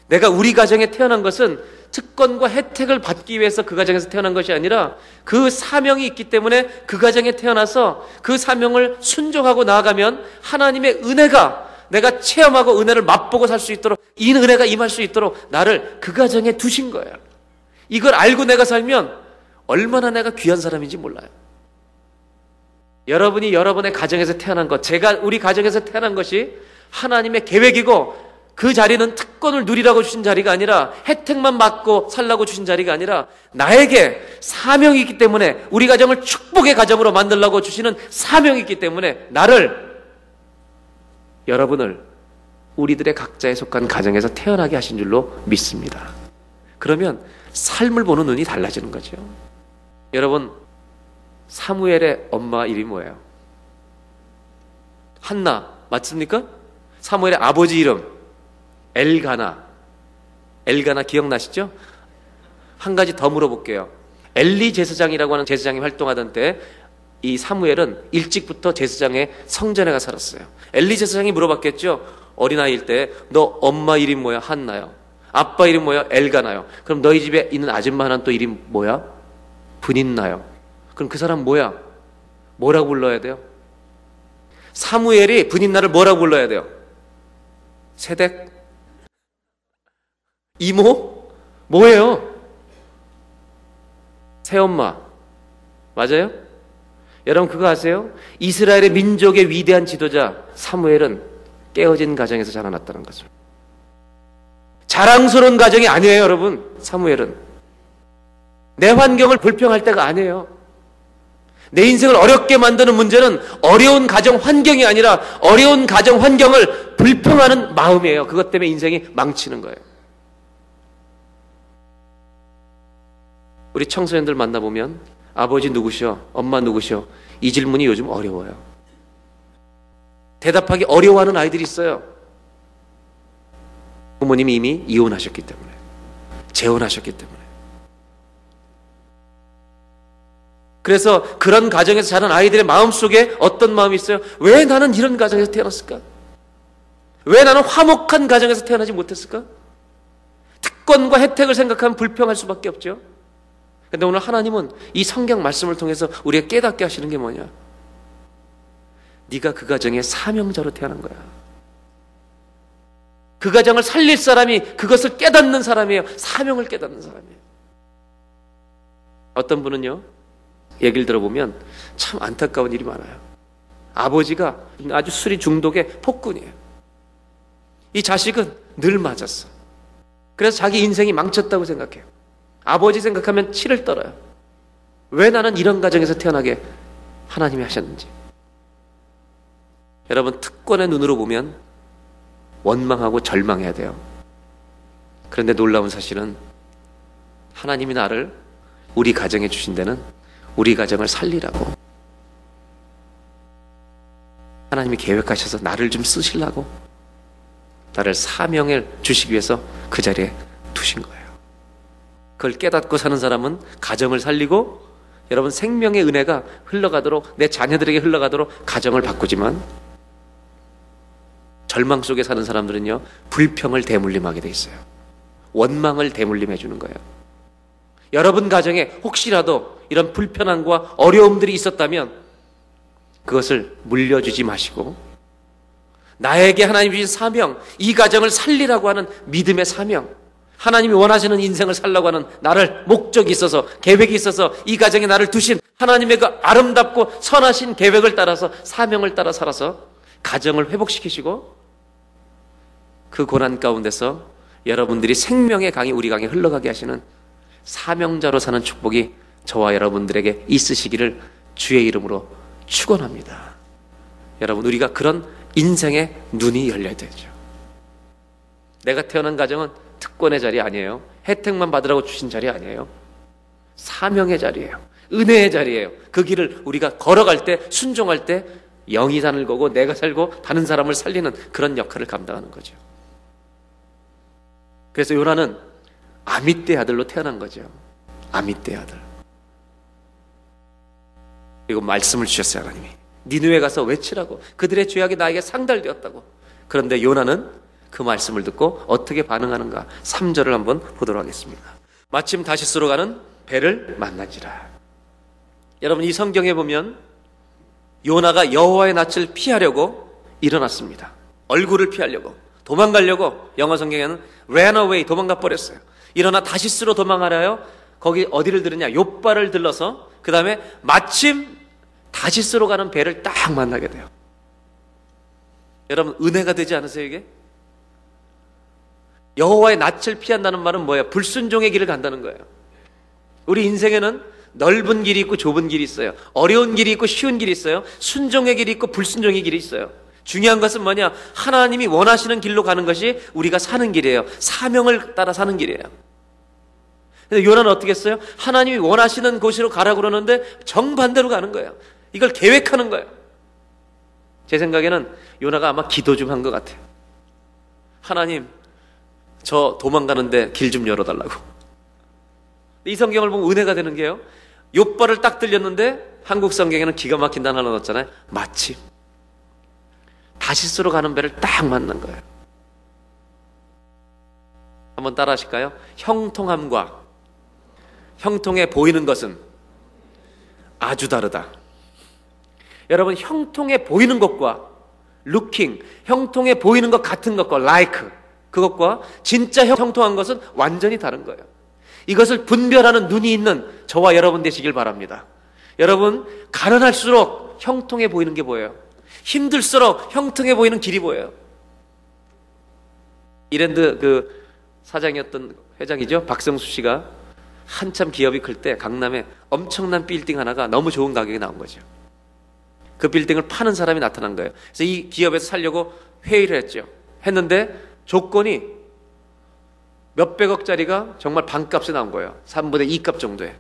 내가 우리 가정에 태어난 것은 특권과 혜택을 받기 위해서 그 가정에서 태어난 것이 아니라 그 사명이 있기 때문에 그 가정에 태어나서 그 사명을 순종하고 나아가면 하나님의 은혜가 내가 체험하고 은혜를 맛보고 살 수 있도록 이 은혜가 임할 수 있도록 나를 그 가정에 두신 거예요. 이걸 알고 내가 살면 얼마나 내가 귀한 사람인지 몰라요. 여러분이 여러분의 가정에서 태어난 것, 제가 우리 가정에서 태어난 것이 하나님의 계획이고 그 자리는 특권을 누리라고 주신 자리가 아니라 혜택만 받고 살라고 주신 자리가 아니라 나에게 사명이 있기 때문에 우리 가정을 축복의 가정으로 만들라고 주시는 사명이 있기 때문에 나를 여러분을 우리들의 각자에 속한 가정에서 태어나게 하신 줄로 믿습니다. 그러면 삶을 보는 눈이 달라지는 거죠. 여러분 사무엘의 엄마 이름이 뭐예요? 한나 맞습니까? 사무엘의 아버지 이름 엘가나. 엘가나 기억나시죠? 한 가지 더 물어볼게요. 엘리 제사장이라고 하는 제사장이 활동하던 때 이 사무엘은 일찍부터 제사장의 성전에 가 살았어요. 엘리 제사장이 물어봤겠죠? 어린아이일 때 너 엄마 이름 뭐야? 한나요. 아빠 이름 뭐야? 엘가나요. 그럼 너희 집에 있는 아줌마 하나는 또 이름 뭐야? 분인나요. 그럼 그 사람 뭐야? 뭐라고 불러야 돼요? 사무엘이 분인나를 뭐라고 불러야 돼요? 세댁? 이모? 뭐예요? 새엄마. 맞아요? 여러분 그거 아세요? 이스라엘의 민족의 위대한 지도자 사무엘은 깨어진 가정에서 자라났다는 거죠. 자랑스러운 가정이 아니에요, 여러분. 사무엘은. 내 환경을 불평할 때가 아니에요. 내 인생을 어렵게 만드는 문제는 어려운 가정 환경이 아니라 어려운 가정 환경을 불평하는 마음이에요. 그것 때문에 인생이 망치는 거예요. 우리 청소년들 만나보면 아버지 누구셔? 엄마 누구셔? 이 질문이 요즘 어려워요. 대답하기 어려워하는 아이들이 있어요. 부모님이 이미 이혼하셨기 때문에, 재혼하셨기 때문에. 그래서 그런 가정에서 자란 아이들의 마음 속에 어떤 마음이 있어요? 왜 나는 이런 가정에서 태어났을까? 왜 나는 화목한 가정에서 태어나지 못했을까? 특권과 혜택을 생각하면 불평할 수밖에 없죠. 근데 오늘 하나님은 이 성경 말씀을 통해서 우리가 깨닫게 하시는 게 뭐냐? 네가 그 가정의 사명자로 태어난 거야. 그 가정을 살릴 사람이 그것을 깨닫는 사람이에요. 사명을 깨닫는 사람이에요. 어떤 분은요, 얘기를 들어보면 참 안타까운 일이 많아요. 아버지가 아주 술이 중독의 폭군이에요. 이 자식은 늘 맞았어. 그래서 자기 인생이 망쳤다고 생각해요. 아버지 생각하면 치를 떨어요. 왜 나는 이런 가정에서 태어나게 하나님이 하셨는지. 여러분, 특권의 눈으로 보면 원망하고 절망해야 돼요. 그런데 놀라운 사실은 하나님이 나를 우리 가정에 주신 데는 우리 가정을 살리라고. 하나님이 계획하셔서 나를 좀 쓰시려고. 나를 사명을 주시기 위해서 그 자리에 두신 거예요. 그걸 깨닫고 사는 사람은 가정을 살리고 여러분 생명의 은혜가 흘러가도록 내 자녀들에게 흘러가도록 가정을 바꾸지만 절망 속에 사는 사람들은요 불평을 대물림하게 돼 있어요. 원망을 대물림해 주는 거예요. 여러분 가정에 혹시라도 이런 불편함과 어려움들이 있었다면 그것을 물려주지 마시고 나에게 하나님 주신 사명, 이 가정을 살리라고 하는 믿음의 사명, 하나님이 원하시는 인생을 살라고 하는 나를 목적이 있어서 계획이 있어서 이 가정에 나를 두신 하나님의 그 아름답고 선하신 계획을 따라서 사명을 따라 살아서 가정을 회복시키시고 그 고난 가운데서 여러분들이 생명의 강이 우리 강에 흘러가게 하시는 사명자로 사는 축복이 저와 여러분들에게 있으시기를 주의 이름으로 축원합니다. 여러분 우리가 그런 인생의 눈이 열려야 되죠. 내가 태어난 가정은 특권의 자리 아니에요. 혜택만 받으라고 주신 자리 아니에요. 사명의 자리예요. 은혜의 자리예요. 그 길을 우리가 걸어갈 때, 순종할 때 영이 산을 거고 내가 살고 다른 사람을 살리는 그런 역할을 감당하는 거죠. 그래서 요나는 아미떼 아들로 태어난 거죠. 아미떼 아들. 그리고 말씀을 주셨어요, 하나님이. 니누에 가서 외치라고. 그들의 죄악이 나에게 상달되었다고. 그런데 요나는 그 말씀을 듣고 어떻게 반응하는가? 3절을 한번 보도록 하겠습니다. 마침 다시스로 가는 배를 만난지라. 여러분 이 성경에 보면 요나가 여호와의 낯을 피하려고 일어났습니다. 얼굴을 피하려고 도망가려고 영어 성경에는 ran away 도망가 버렸어요. 일어나 다시스로 도망하려요. 거기 어디를 들으냐? 요바를 들러서 그 다음에 마침 다시스로 가는 배를 딱 만나게 돼요. 여러분 은혜가 되지 않으세요 이게? 여호와의 낯을 피한다는 말은 뭐예요? 불순종의 길을 간다는 거예요. 우리 인생에는 넓은 길이 있고 좁은 길이 있어요. 어려운 길이 있고 쉬운 길이 있어요. 순종의 길이 있고 불순종의 길이 있어요. 중요한 것은 뭐냐? 하나님이 원하시는 길로 가는 것이 우리가 사는 길이에요. 사명을 따라 사는 길이에요. 근데 요나는 어떻게 했어요? 하나님이 원하시는 곳으로 가라고 그러는데 정반대로 가는 거예요. 이걸 계획하는 거예요. 제 생각에는 요나가 아마 기도 좀 한 것 같아요. 하나님, 저 도망가는데 길 좀 열어달라고. 이 성경을 보면 은혜가 되는 게요. 요바를 딱 들렸는데 한국 성경에는 기가 막힌 단어 하나 넣었잖아요. 마침. 다시스로 가는 배를 딱 만난 거예요. 한번 따라 하실까요? 형통함과 형통해 보이는 것은 아주 다르다. 여러분, 형통해 보이는 것과 looking, 형통해 보이는 것 같은 것과 like, 그것과 진짜 형통한 것은 완전히 다른 거예요. 이것을 분별하는 눈이 있는 저와 여러분 되시길 바랍니다. 여러분, 가난할수록 형통해 보이는 게 보여요. 힘들수록 형통해 보이는 길이 보여요. 이랜드 그 사장이었던 회장이죠. 박성수 씨가 한참 기업이 클 때 강남에 엄청난 빌딩 하나가 너무 좋은 가격에 나온 거죠. 그 빌딩을 파는 사람이 나타난 거예요. 그래서 이 기업에서 살려고 회의를 했죠. 했는데 조건이 몇백억짜리가 정말 반값에 나온 거예요. 3분의 2값 정도에.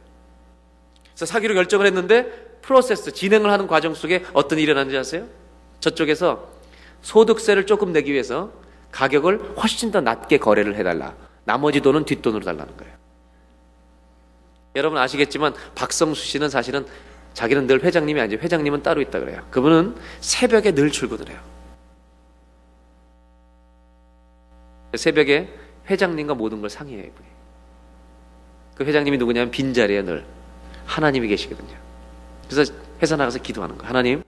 그래서 사기로 결정을 했는데 프로세스, 진행을 하는 과정 속에 어떤 일이 일어났는지 아세요? 저쪽에서 소득세를 조금 내기 위해서 가격을 훨씬 더 낮게 거래를 해달라. 나머지 돈은 뒷돈으로 달라는 거예요. 여러분 아시겠지만 박성수 씨는 사실은 자기는 늘 회장님이 아니죠. 회장님은 따로 있다 그래요. 그분은 새벽에 늘 출근을 해요. 새벽에 회장님과 모든 걸 상의해요. 그 회장님이 누구냐면 빈자리에 늘 하나님이 계시거든요. 그래서 회사 나가서 기도하는 거예요. 하나님,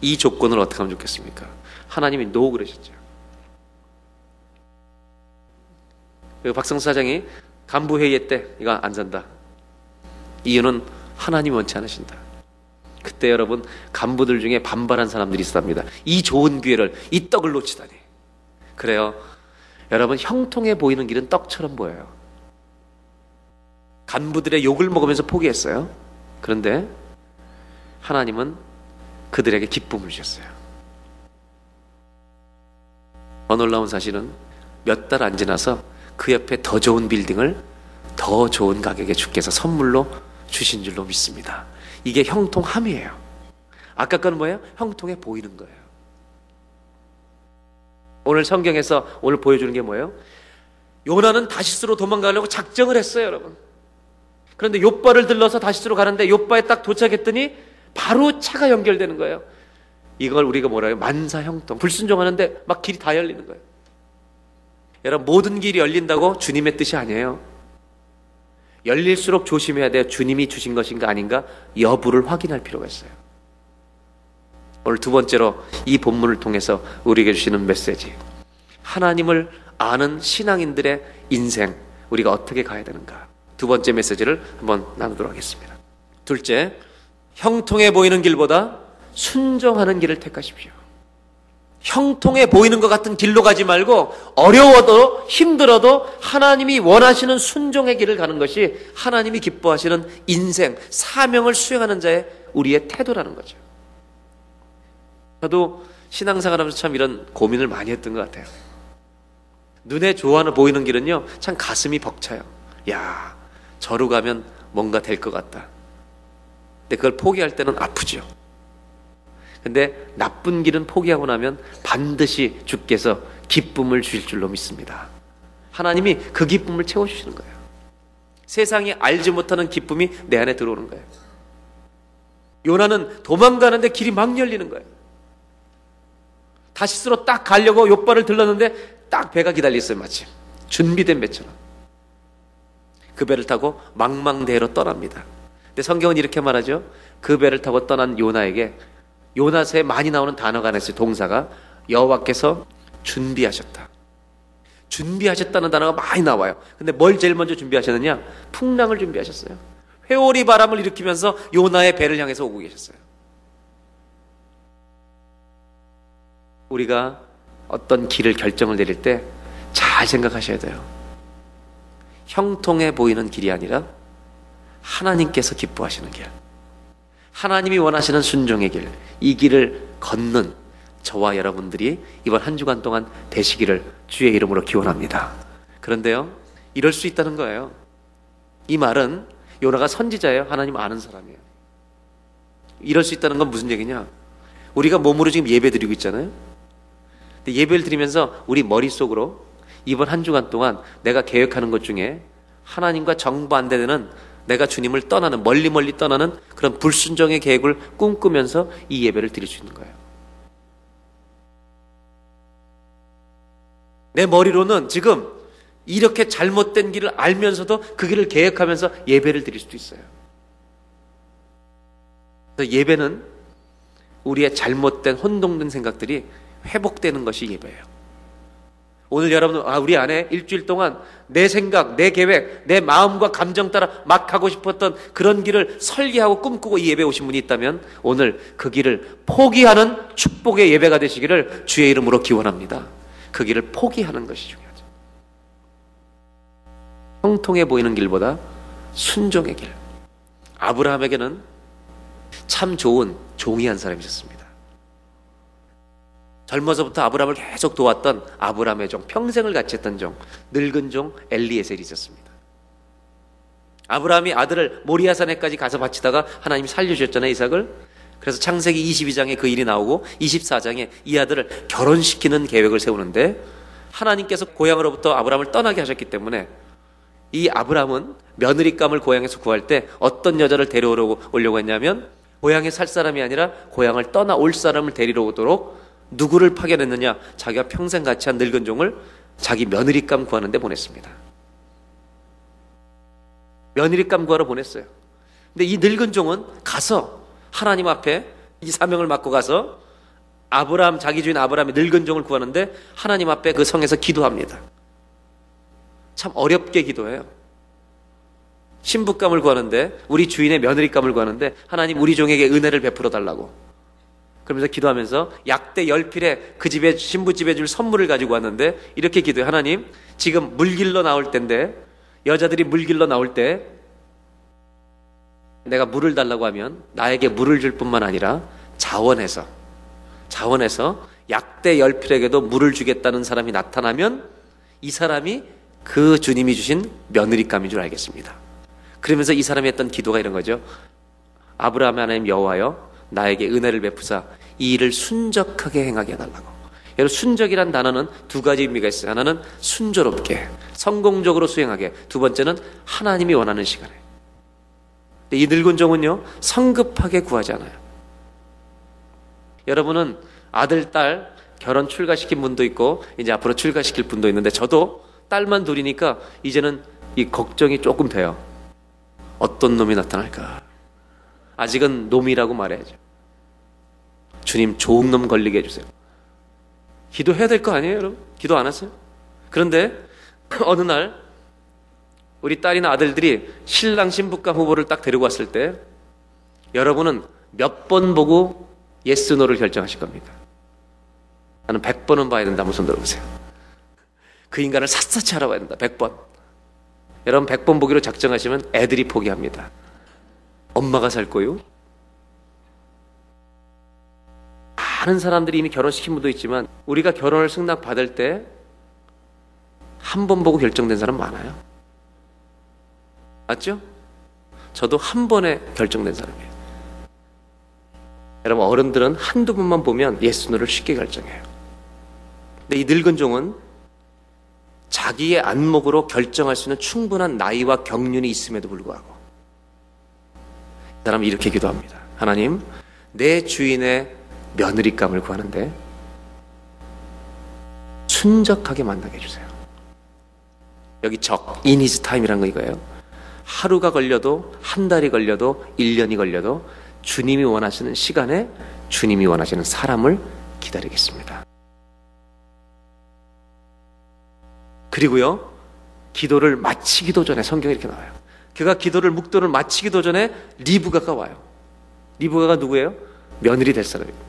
이 조건을 어떻게 하면 좋겠습니까? 하나님이 노 그러셨죠. 그 박성수 사장이 간부 회의 때 이거 안 산다. 이유는 하나님 원치 않으신다. 그때 여러분 간부들 중에 반발한 사람들이 있답니다. 이 좋은 기회를 이 떡을 놓치다니. 그래요. 여러분 형통해 보이는 길은 떡처럼 보여요. 간부들의 욕을 먹으면서 포기했어요. 그런데 하나님은 그들에게 기쁨을 주셨어요. 더 놀라운 사실은 몇 달 안 지나서 그 옆에 더 좋은 빌딩을 더 좋은 가격에 주께서 선물로 주신 줄로 믿습니다. 이게 형통함이에요. 아까 거는 뭐예요? 형통해 보이는 거예요. 오늘 성경에서 오늘 보여주는 게 뭐예요? 요나는 다시스로 도망가려고 작정을 했어요, 여러분. 그런데 요바를 들러서 다시스로 가는데 요바에 딱 도착했더니 바로 차가 연결되는 거예요. 이걸 우리가 뭐라 해요? 만사형통. 불순종하는데 막 길이 다 열리는 거예요. 여러분, 모든 길이 열린다고 주님의 뜻이 아니에요. 열릴수록 조심해야 돼요. 주님이 주신 것인가 아닌가 여부를 확인할 필요가 있어요. 오늘 두 번째로 이 본문을 통해서 우리에게 주시는 메시지. 하나님을 아는 신앙인들의 인생, 우리가 어떻게 가야 되는가. 두 번째 메시지를 한번 나누도록 하겠습니다. 둘째, 형통해 보이는 길보다 순종하는 길을 택하십시오. 형통해 보이는 것 같은 길로 가지 말고 어려워도 힘들어도 하나님이 원하시는 순종의 길을 가는 것이 하나님이 기뻐하시는 인생, 사명을 수행하는 자의 우리의 태도라는 거죠. 저도 신앙생활 하면서 참 이런 고민을 많이 했던 것 같아요. 눈에 좋아하는 보이는 길은요, 참 가슴이 벅차요. 야, 저로 가면 뭔가 될 것 같다. 근데 그걸 포기할 때는 아프죠. 근데 나쁜 길은 포기하고 나면 반드시 주께서 기쁨을 주실 줄로 믿습니다. 하나님이 그 기쁨을 채워주시는 거예요. 세상이 알지 못하는 기쁨이 내 안에 들어오는 거예요. 요나는 도망가는데 길이 막 열리는 거예요. 다시스로 딱 가려고 요바를 들렀는데 딱 배가 기다려 있어요, 마침. 준비된 배처럼. 그 배를 타고 망망대해로 떠납니다. 근데 성경은 이렇게 말하죠. 그 배를 타고 떠난 요나에게 요나서에 많이 나오는 단어가 하나 있어요. 동사가 여호와께서 준비하셨다. 준비하셨다는 단어가 많이 나와요. 근데 뭘 제일 먼저 준비하셨느냐? 풍랑을 준비하셨어요. 회오리 바람을 일으키면서 요나의 배를 향해서 오고 계셨어요. 우리가 어떤 길을 결정을 내릴 때 잘 생각하셔야 돼요. 형통해 보이는 길이 아니라 하나님께서 기뻐하시는 길. 하나님이 원하시는 순종의 길. 이 길을 걷는 저와 여러분들이 이번 한 주간 동안 되시기를 주의 이름으로 기원합니다. 그런데요, 이럴 수 있다는 거예요. 이 말은 요나가 선지자예요. 하나님 아는 사람이에요. 이럴 수 있다는 건 무슨 얘기냐? 우리가 몸으로 지금 예배 드리고 있잖아요. 근데 예배를 드리면서 우리 머릿속으로 이번 한 주간 동안 내가 계획하는 것 중에 하나님과 정반대되는 내가 주님을 떠나는 멀리 멀리 떠나는 그런 불순종의 계획을 꿈꾸면서 이 예배를 드릴 수 있는 거예요. 내 머리로는 지금 이렇게 잘못된 길을 알면서도 그 길을 계획하면서 예배를 드릴 수도 있어요. 예배는 우리의 잘못된 혼동된 생각들이 회복되는 것이 예배예요. 오늘 여러분, 아, 우리 안에 일주일 동안 내 생각, 내 계획, 내 마음과 감정 따라 막 하고 싶었던 그런 길을 설계하고 꿈꾸고 이 예배 오신 분이 있다면 오늘 그 길을 포기하는 축복의 예배가 되시기를 주의 이름으로 기원합니다. 그 길을 포기하는 것이 중요하죠. 형통해 보이는 길보다 순종의 길. 아브라함에게는 참 좋은 종이 한 사람이 있었습니다. 젊어서부터 아브라함을 계속 도왔던 아브라함의 종, 평생을 같이 했던 종, 늙은 종 엘리에셀이 있었습니다. 아브라함이 아들을 모리아산에까지 가서 바치다가 하나님이 살려주셨잖아요, 이삭을. 그래서 창세기 22장에 그 일이 나오고 24장에 이 아들을 결혼시키는 계획을 세우는데 하나님께서 고향으로부터 아브라함을 떠나게 하셨기 때문에 이 아브라함은 며느리감을 고향에서 구할 때 어떤 여자를 데려오려고 오려고 했냐면 고향에 살 사람이 아니라 고향을 떠나 올 사람을 데리러 오도록 누구를 파견했느냐? 자기가 평생 같이 한 늙은 종을 자기 며느리감 구하는데 보냈습니다. 며느리감 구하러 보냈어요. 근데 이 늙은 종은 가서 하나님 앞에 이 사명을 맡고 가서 아브라함 자기 주인 아브라함이 늙은 종을 구하는데 하나님 앞에 그 성에서 기도합니다. 참 어렵게 기도해요. 신부감을 구하는데 우리 주인의 며느리감을 구하는데 하나님 우리 종에게 은혜를 베풀어 달라고. 그러면서 기도하면서 약대 열필에 그 집에 신부 집에 줄 선물을 가지고 왔는데 이렇게 기도해 하나님 지금 물길로 나올 때인데 여자들이 물길로 나올 때 내가 물을 달라고 하면 나에게 물을 줄 뿐만 아니라 자원해서 자원해서 약대 열필에게도 물을 주겠다는 사람이 나타나면 이 사람이 그 주님이 주신 며느리감인 줄 알겠습니다. 그러면서 이 사람이 했던 기도가 이런 거죠. 아브라함 하나님 여호와여 나에게 은혜를 베푸사 이 일을 순적하게 행하게 해달라고. 여러분 순적이란 단어는 두 가지 의미가 있어요. 하나는 순조롭게 성공적으로 수행하게. 두 번째는 하나님이 원하는 시간에. 이 늙은 종은요 성급하게 구하지 않아요. 여러분은 아들, 딸 결혼 출가시킨 분도 있고 이제 앞으로 출가시킬 분도 있는데 저도 딸만 둘이니까 이제는 이 걱정이 조금 돼요. 어떤 놈이 나타날까? 아직은 놈이라고 말해야죠. 주님 좋은 놈 걸리게 해주세요. 기도해야 될 거 아니에요, 여러분? 기도 안 하세요? 그런데 어느 날 우리 딸이나 아들들이 신랑 신부감 후보를 딱 데리고 왔을 때 여러분은 몇 번 보고 yes no를 결정하실 겁니다. 나는 100번은 봐야 된다. 무슨 들어보세요. 그 인간을 샅샅이 알아봐야 된다. 100번. 여러분 100번 보기로 작정하시면 애들이 포기합니다. 엄마가 살 거요? 많은 사람들이 이미 결혼시킨 분도 있지만 우리가 결혼을 승낙 받을 때 한 번 보고 결정된 사람 많아요. 맞죠? 저도 한 번에 결정된 사람이에요. 여러분 어른들은 한두 번만 보면 예수노를 쉽게 결정해요. 근데 이 늙은 종은 자기의 안목으로 결정할 수 있는 충분한 나이와 경륜이 있음에도 불구하고 이 사람은 이렇게 기도합니다. 하나님, 내 주인의 며느리감을 구하는데 순적하게 만나게 해주세요. 여기 적, his time이라는 거 이거예요. 하루가 걸려도, 한 달이 걸려도, 1년이 걸려도 주님이 원하시는 시간에 주님이 원하시는 사람을 기다리겠습니다. 그리고요, 기도를 마치기도 전에 성경에 이렇게 나와요. 그가 기도를 묵도를 마치기도 전에 리브가가 와요. 리브가가 누구예요? 며느리 될 사람이거든요.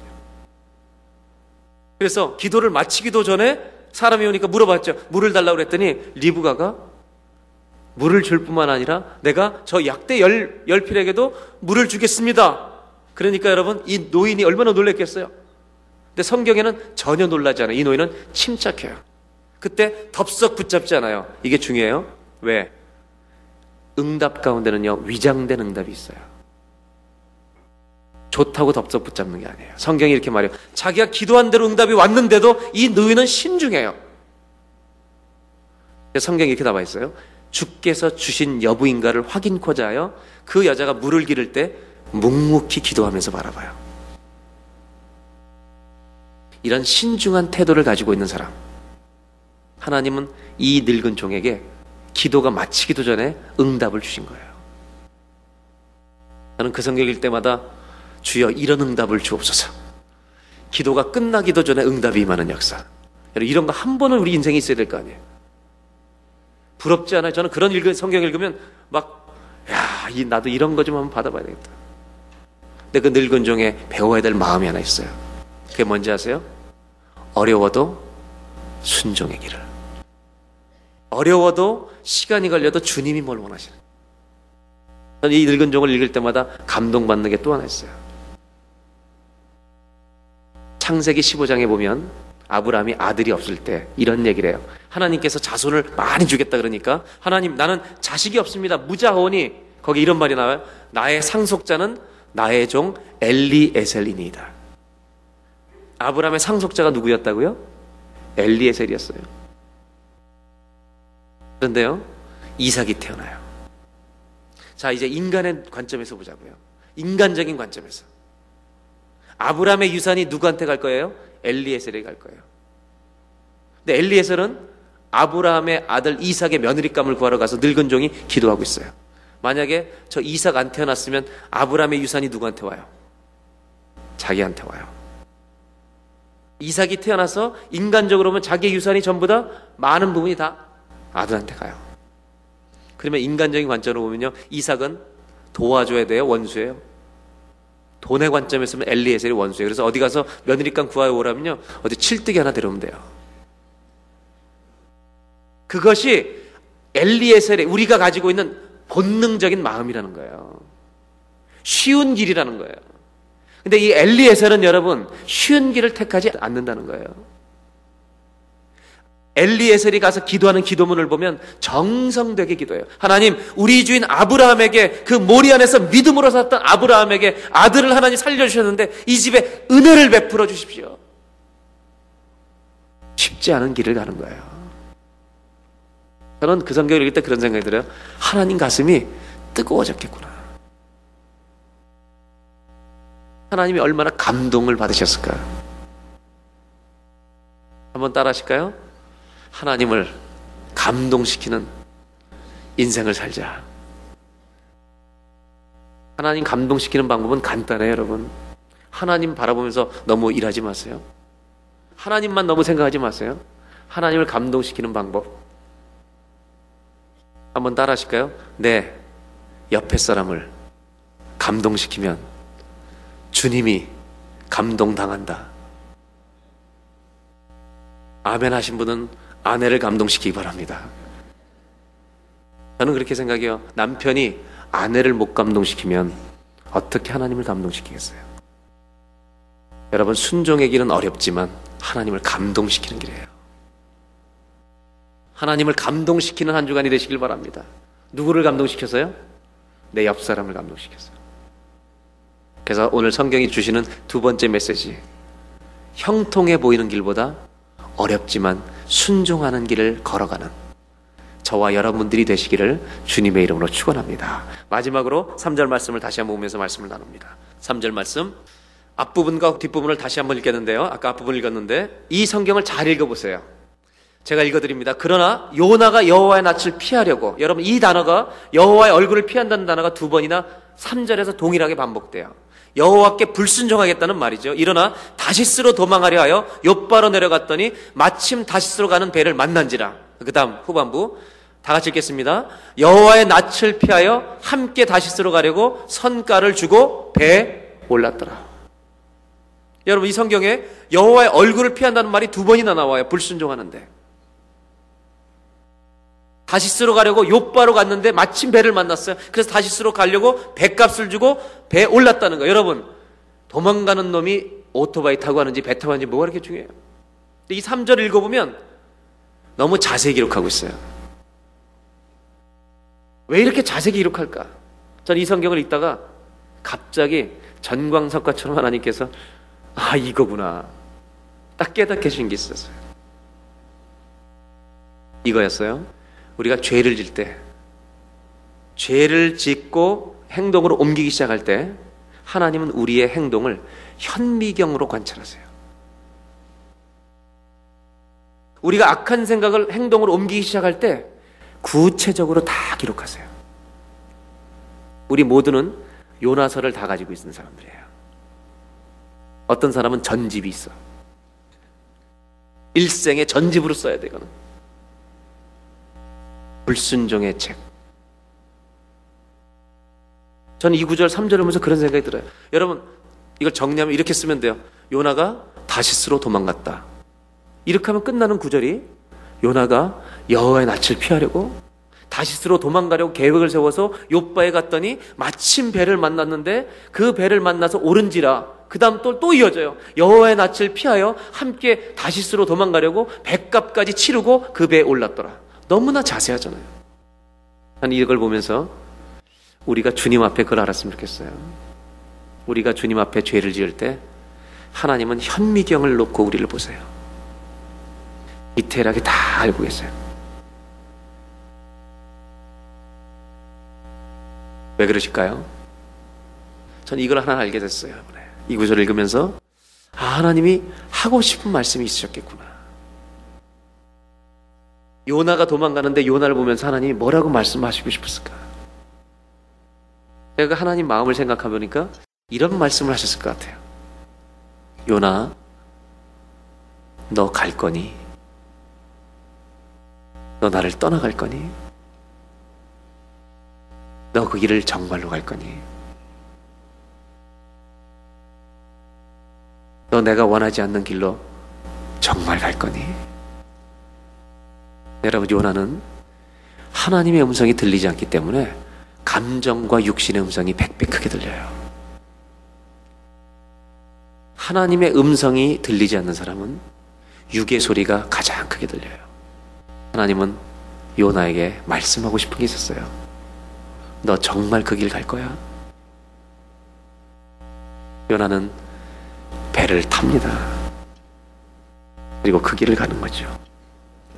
그래서 기도를 마치기도 전에 사람이 오니까 물어봤죠. 물을 달라고 그랬더니 리브가가 물을 줄 뿐만 아니라 내가 저 약대 열, 열필에게도 물을 주겠습니다. 그러니까 여러분 이 노인이 얼마나 놀랬겠어요. 근데 성경에는 전혀 놀라지 않아요. 이 노인은 침착해요. 그때 덥석 붙잡지 않아요. 이게 중요해요. 왜? 응답 가운데는요, 위장된 응답이 있어요. 좋다고 덥석 붙잡는 게 아니에요. 성경이 이렇게 말해요. 자기가 기도한 대로 응답이 왔는데도 이 노인은 신중해요. 성경이 이렇게 나와 있어요. 주께서 주신 여부인가를 확인코자 하여 그 여자가 물을 기를 때 묵묵히 기도하면서 바라봐요. 이런 신중한 태도를 가지고 있는 사람. 하나님은 이 늙은 종에게 기도가 마치기도 전에 응답을 주신 거예요. 저는 그 성경 읽을 때마다 주여 이런 응답을 주옵소서. 기도가 끝나기도 전에 응답이 임하는 역사. 여러분 이런 거 한 번은 우리 인생에 있어야 될 거 아니에요. 부럽지 않아요? 저는 그런 읽은 성경 읽으면 막, 야, 이, 나도 이런 거 좀 한번 받아봐야 되겠다. 근데 그 늙은 종에 배워야 될 마음이 하나 있어요. 그게 뭔지 아세요? 어려워도 순종의 길을. 어려워도 시간이 걸려도 주님이 뭘 원하시는. 저는 이 늙은 종을 읽을 때마다 감동받는 게 또 하나 있어요. 창세기 15장에 보면 아브라함이 아들이 없을 때 이런 얘기를 해요. 하나님께서 자손을 많이 주겠다 그러니까 하나님 나는 자식이 없습니다. 무자혼이 거기 이런 말이 나와요. 나의 상속자는 나의 종 엘리에셀이니이다. 아브라함의 상속자가 누구였다고요? 엘리에셀이었어요. 그런데요, 이삭이 태어나요. 자, 이제 인간의 관점에서 보자고요. 인간적인 관점에서. 아브라함의 유산이 누구한테 갈 거예요? 엘리에셀에게 갈 거예요. 근데 엘리에셀은 아브라함의 아들 이삭의 며느리감을 구하러 가서 늙은 종이 기도하고 있어요. 만약에 저 이삭 안 태어났으면 아브라함의 유산이 누구한테 와요? 자기한테 와요. 이삭이 태어나서 인간적으로 보면 자기의 유산이 전부 다 많은 부분이 다 아들한테 가요. 그러면 인간적인 관점으로 보면요. 이삭은 도와줘야 돼요? 원수예요? 돈의 관점에서 보면 엘리에셀이 원수예요. 그래서 어디 가서 며느리감 구하여 오라면요. 어디 칠뜨기 하나 데려오면 돼요. 그것이 엘리에셀의 우리가 가지고 있는 본능적인 마음이라는 거예요. 쉬운 길이라는 거예요. 근데 이 엘리에셀은 여러분 쉬운 길을 택하지 않는다는 거예요. 엘리에셀이 가서 기도하는 기도문을 보면 정성되게 기도해요. 하나님, 우리 주인 아브라함에게 그 모리 안에서 믿음으로 살았던 아브라함에게 아들을 하나님 살려주셨는데 이 집에 은혜를 베풀어 주십시오. 쉽지 않은 길을 가는 거예요. 저는 그 성경을 읽을 때 그런 생각이 들어요. 하나님 가슴이 뜨거워졌겠구나. 하나님이 얼마나 감동을 받으셨을까? 한번 따라 하실까요? 하나님을 감동시키는 인생을 살자. 하나님 감동시키는 방법은 간단해요, 여러분. 하나님 바라보면서 너무 일하지 마세요. 하나님만 너무 생각하지 마세요. 하나님을 감동시키는 방법. 한번 따라 하실까요? 네. 옆에 사람을 감동시키면 주님이 감동당한다. 아멘 하신 분은 아내를 감동시키기 바랍니다. 저는 그렇게 생각해요. 남편이 아내를 못 감동시키면 어떻게 하나님을 감동시키겠어요? 여러분, 순종의 길은 어렵지만 하나님을 감동시키는 길이에요. 하나님을 감동시키는 한 주간이 되시길 바랍니다. 누구를 감동시켜서요? 내 옆 사람을 감동시켰어요. 그래서 오늘 성경이 주시는 두 번째 메시지. 형통해 보이는 길보다 어렵지만 순종하는 길을 걸어가는 저와 여러분들이 되시기를 주님의 이름으로 축원합니다. 마지막으로 3절 말씀을 다시 한번 보면서 말씀을 나눕니다. 3절 말씀 앞부분과 뒷부분을 다시 한번 읽겠는데요. 아까 앞부분 읽었는데 이 성경을 잘 읽어보세요. 제가 읽어드립니다. 그러나 요나가 여호와의 낯을 피하려고 여러분 이 단어가 여호와의 얼굴을 피한다는 단어가 두 번이나 3절에서 동일하게 반복돼요. 여호와께 불순종하겠다는 말이죠. 일어나 다시스로 도망하려 하여 욥바로 내려갔더니 마침 다시스로 가는 배를 만난지라. 그다음 후반부 다 같이 읽겠습니다. 여호와의 낯을 피하여 함께 다시스로 가려고 선가를 주고 배에 올랐더라. 여러분 이 성경에 여호와의 얼굴을 피한다는 말이 두 번이나 나와요. 불순종하는데. 다시스로 가려고 욥바로 갔는데 마침 배를 만났어요. 그래서 다시스로 가려고 배값을 주고 배에 올랐다는 거예요. 여러분 도망가는 놈이 오토바이 타고 하는지 배 타고 하는지 뭐가 그렇게 중요해요. 이 3절 읽어보면 너무 자세히 기록하고 있어요. 왜 이렇게 자세히 기록할까? 전이 성경을 읽다가 갑자기 전광석과처럼 하나님께서 아 이거구나 딱 깨닫게 해주신 게 있었어요. 이거였어요. 우리가 죄를 질 때, 죄를 짓고 행동으로 옮기기 시작할 때, 하나님은 우리의 행동을 현미경으로 관찰하세요. 우리가 악한 생각을 행동으로 옮기기 시작할 때, 구체적으로 다 기록하세요. 우리 모두는 요나서를 다 가지고 있는 사람들이에요. 어떤 사람은 전집이 있어. 일생에 전집으로 써야 돼, 이거는. 불순종의 책. 저는 이 구절 3절을 보면서 그런 생각이 들어요. 여러분, 이걸 정리하면 이렇게 쓰면 돼요. 요나가 다시스로 도망갔다. 이렇게 하면 끝나는 구절이 요나가 여호와의 낯을 피하려고 다시스로 도망가려고 계획을 세워서 욥바에 갔더니 마침 배를 만났는데 그 배를 만나서 오른지라 그 다음 또, 또 이어져요. 여호와의 낯을 피하여 함께 다시스로 도망가려고 배값까지 치르고 그 배에 올랐더라. 너무나 자세하잖아요. 난 이걸 보면서 우리가 주님 앞에 그걸 알았으면 좋겠어요. 우리가 주님 앞에 죄를 지을 때 하나님은 현미경을 놓고 우리를 보세요. 디테일하게 다 알고 계세요. 왜 그러실까요? 전 이걸 하나 알게 됐어요. 이 구절을 읽으면서 아, 하나님이 하고 싶은 말씀이 있으셨겠구나. 요나가 도망가는데 요나를 보면서 하나님이 뭐라고 말씀하시고 싶었을까? 제가 하나님 마음을 생각해 보니까 이런 말씀을 하셨을 것 같아요. 요나, 너 갈 거니? 너 나를 떠나갈 거니? 너 그 길을 정말로 갈 거니? 너 내가 원하지 않는 길로 정말 갈 거니? 여러분, 요나는 하나님의 음성이 들리지 않기 때문에 감정과 육신의 음성이 백배 크게 들려요. 하나님의 음성이 들리지 않는 사람은 육의 소리가 가장 크게 들려요. 하나님은 요나에게 말씀하고 싶은 게 있었어요. 너 정말 그 길 갈 거야? 요나는 배를 탑니다. 그리고 그 길을 가는 거죠.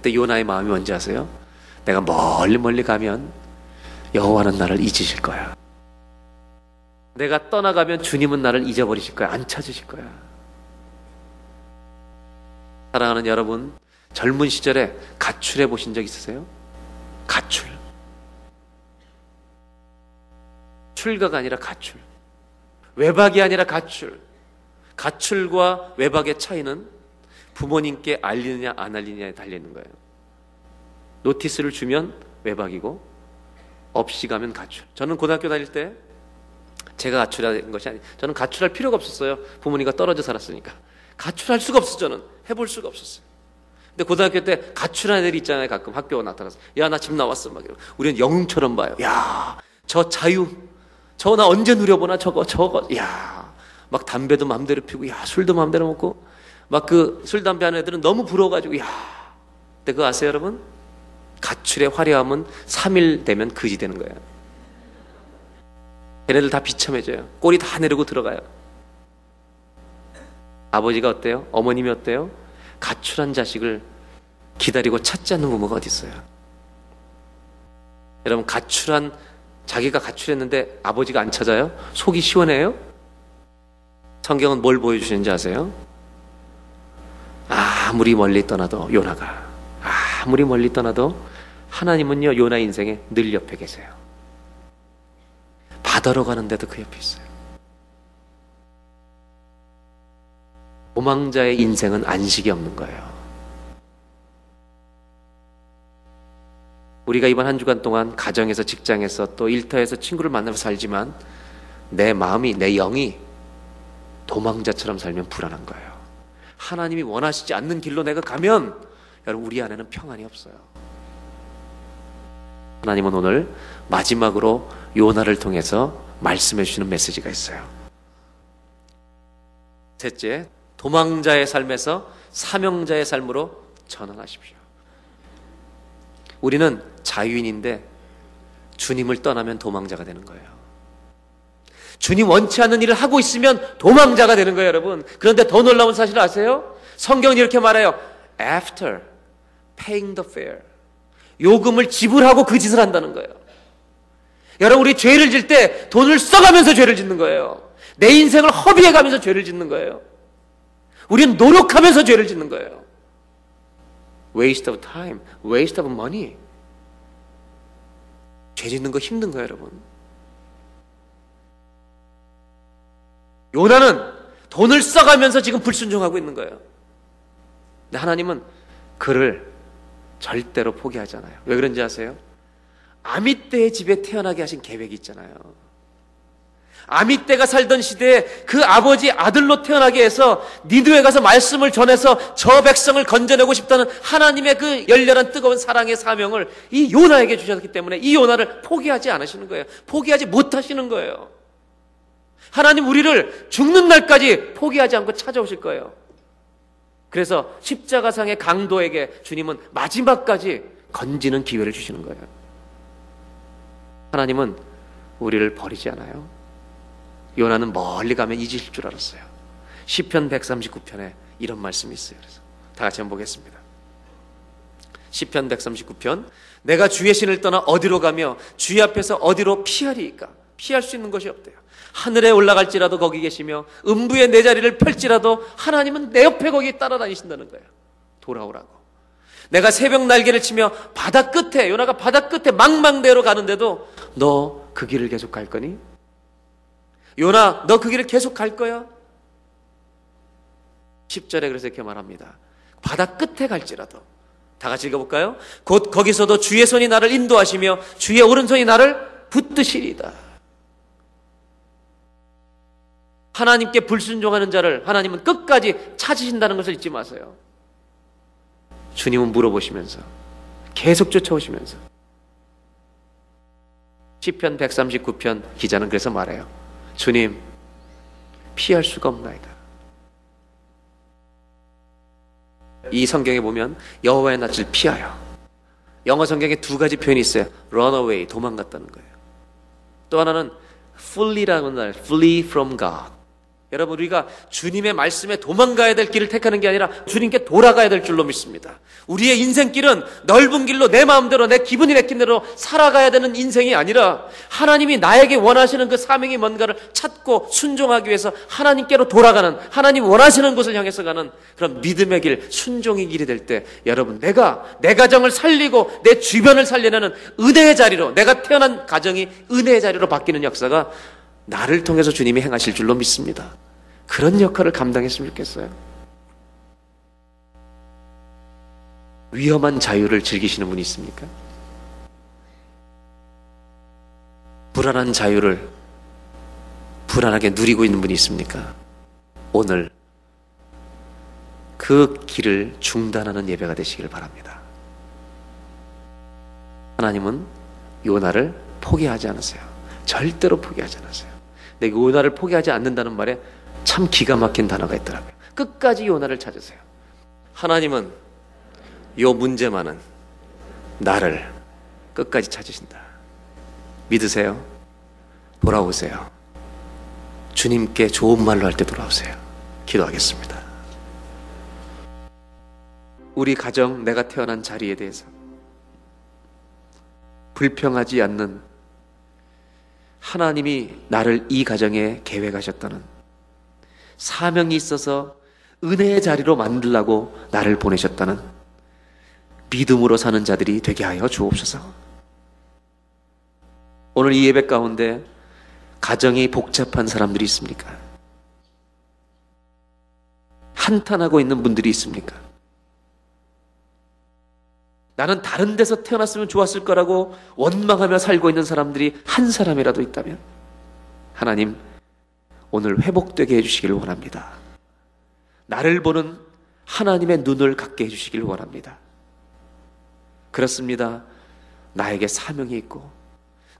그때 요나의 마음이 뭔지 아세요? 내가 멀리 멀리 가면 여호와는 나를 잊으실 거야. 내가 떠나가면 주님은 나를 잊어버리실 거야. 안 찾으실 거야. 사랑하는 여러분, 젊은 시절에 가출해 보신 적 있으세요? 가출. 출가가 아니라 가출. 외박이 아니라 가출. 가출과 외박의 차이는 부모님께 알리느냐 안 알리느냐에 달려 있는 거예요. 노티스를 주면 외박이고 없이 가면 가출. 저는 고등학교 다닐 때 제가 가출한 것이 아니, 저는 가출할 필요가 없었어요. 부모님과 떨어져 살았으니까. 가출할 수가 없어 저는 해볼 수가 없었어요. 근데 고등학교 때 가출한 애들이 있잖아요. 가끔 학교가 나타나서 야 나 집 나왔어 막 이러고 우리는 영웅처럼 봐요. 야 저 자유 저 나 언제 누려보나 저거 저거 야 막 담배도 마음대로 피우고 야 술도 마음대로 먹고 막 그 술 담배 하는 애들은 너무 부러워가지고 야 근데 그거 아세요 여러분? 가출의 화려함은 3일 되면 거지 되는 거예요. 걔네들 다 비참해져요. 꼬리 다 내리고 들어가요. 아버지가 어때요? 어머님이 어때요? 가출한 자식을 기다리고 찾지 않는 부모가 어디 있어요? 여러분 가출한 자기가 가출했는데 아버지가 안 찾아요? 속이 시원해요? 성경은 뭘 보여주시는지 아세요? 아무리 멀리 떠나도 요나가 아무리 멀리 떠나도 하나님은요 요나 인생에 늘 옆에 계세요. 바다로 가는데도 그 옆에 있어요. 도망자의 인생은 안식이 없는 거예요. 우리가 이번 한 주간 동안 가정에서 직장에서 또 일터에서 친구를 만나서 살지만 내 마음이 내 영이 도망자처럼 살면 불안한 거예요. 하나님이 원하시지 않는 길로 내가 가면 여러분 우리 안에는 평안이 없어요. 하나님은 오늘 마지막으로 요나를 통해서 말씀해 주시는 메시지가 있어요. 셋째, 도망자의 삶에서 사명자의 삶으로 전환하십시오. 우리는 자유인인데 주님을 떠나면 도망자가 되는 거예요. 주님 원치 않는 일을 하고 있으면 도망자가 되는 거예요, 여러분. 그런데 더 놀라운 사실 아세요? 성경은 이렇게 말해요. After paying the fare. 요금을 지불하고 그 짓을 한다는 거예요. 여러분, 우리 죄를 질 때 돈을 써가면서 죄를 짓는 거예요. 내 인생을 허비해 가면서 죄를 짓는 거예요. 우리는 노력하면서 죄를 짓는 거예요. waste of time, waste of money. 죄 짓는 거 힘든 거예요, 여러분. 요나는 돈을 써가면서 지금 불순종하고 있는 거예요. 근데 하나님은 그를 절대로 포기하지 않아요. 왜 그런지 아세요? 아미떼의 집에 태어나게 하신 계획이 있잖아요. 아미떼가 살던 시대에 그 아버지 아들로 태어나게 해서 니드에 가서 말씀을 전해서 저 백성을 건져내고 싶다는 하나님의 그 열렬한 뜨거운 사랑의 사명을 이 요나에게 주셨기 때문에 이 요나를 포기하지 않으시는 거예요. 포기하지 못하시는 거예요. 하나님 우리를 죽는 날까지 포기하지 않고 찾아오실 거예요. 그래서 십자가상의 강도에게 주님은 마지막까지 건지는 기회를 주시는 거예요. 하나님은 우리를 버리지 않아요. 요나는 멀리 가면 잊으실 줄 알았어요. 시편 139편에 이런 말씀이 있어요. 그래서 다 같이 한번 보겠습니다. 시편 139편 내가 주의 신을 떠나 어디로 가며 주의 앞에서 어디로 피하리이까 피할 수 있는 것이 없대요. 하늘에 올라갈지라도 거기 계시며 음부의 내 자리를 펼지라도 하나님은 내 옆에 거기 따라다니신다는 거예요. 돌아오라고. 내가 새벽 날개를 치며 바다 끝에 요나가 바다 끝에 망망대로 가는데도 너 그 길을 계속 갈 거니? 요나 너 그 길을 계속 갈 거야? 10절에 그래서 이렇게 말합니다. 바다 끝에 갈지라도 다 같이 읽어볼까요? 곧 거기서도 주의 손이 나를 인도하시며 주의 오른손이 나를 붙드시리다. 하나님께 불순종하는 자를 하나님은 끝까지 찾으신다는 것을 잊지 마세요. 주님은 물어보시면서 계속 쫓아오시면서 시편 139편 기자는 그래서 말해요. 주님 피할 수가 없나이다. 이 성경에 보면 여호와의 낯을 피하여 영어 성경에 두 가지 표현이 있어요. run away 도망갔다는 거예요. 또 하나는 flee라는 말 flee from God. 여러분 우리가 주님의 말씀에 도망가야 될 길을 택하는 게 아니라 주님께 돌아가야 될 줄로 믿습니다. 우리의 인생길은 넓은 길로 내 마음대로 내 기분이 내킨 대로 살아가야 되는 인생이 아니라 하나님이 나에게 원하시는 그 사명이 뭔가를 찾고 순종하기 위해서 하나님께로 돌아가는 하나님 원하시는 곳을 향해서 가는 그런 믿음의 길, 순종의 길이 될 때 여러분 내가 내 가정을 살리고 내 주변을 살려내는 은혜의 자리로 내가 태어난 가정이 은혜의 자리로 바뀌는 역사가 나를 통해서 주님이 행하실 줄로 믿습니다. 그런 역할을 감당했으면 좋겠어요. 위험한 자유를 즐기시는 분이 있습니까? 불안한 자유를 불안하게 누리고 있는 분이 있습니까? 오늘 그 길을 중단하는 예배가 되시길 바랍니다. 하나님은 요나를 포기하지 않으세요. 절대로 포기하지 않으세요. 근데 요나를 포기하지 않는다는 말에 참 기가 막힌 단어가 있더라고요. 끝까지 요나를 찾으세요. 하나님은 요 문제만은 나를 끝까지 찾으신다. 믿으세요? 돌아오세요. 주님께 좋은 말로 할 때 돌아오세요. 기도하겠습니다. 우리 가정, 내가 태어난 자리에 대해서 불평하지 않는 하나님이 나를 이 가정에 계획하셨다는 사명이 있어서 은혜의 자리로 만들라고 나를 보내셨다는 믿음으로 사는 자들이 되게 하여 주옵소서. 오늘 이 예배 가운데 가정이 복잡한 사람들이 있습니까? 한탄하고 있는 분들이 있습니까? 나는 다른 데서 태어났으면 좋았을 거라고 원망하며 살고 있는 사람들이 한 사람이라도 있다면 하나님 오늘 회복되게 해주시기를 원합니다. 나를 보는 하나님의 눈을 갖게 해주시기를 원합니다. 그렇습니다. 나에게 사명이 있고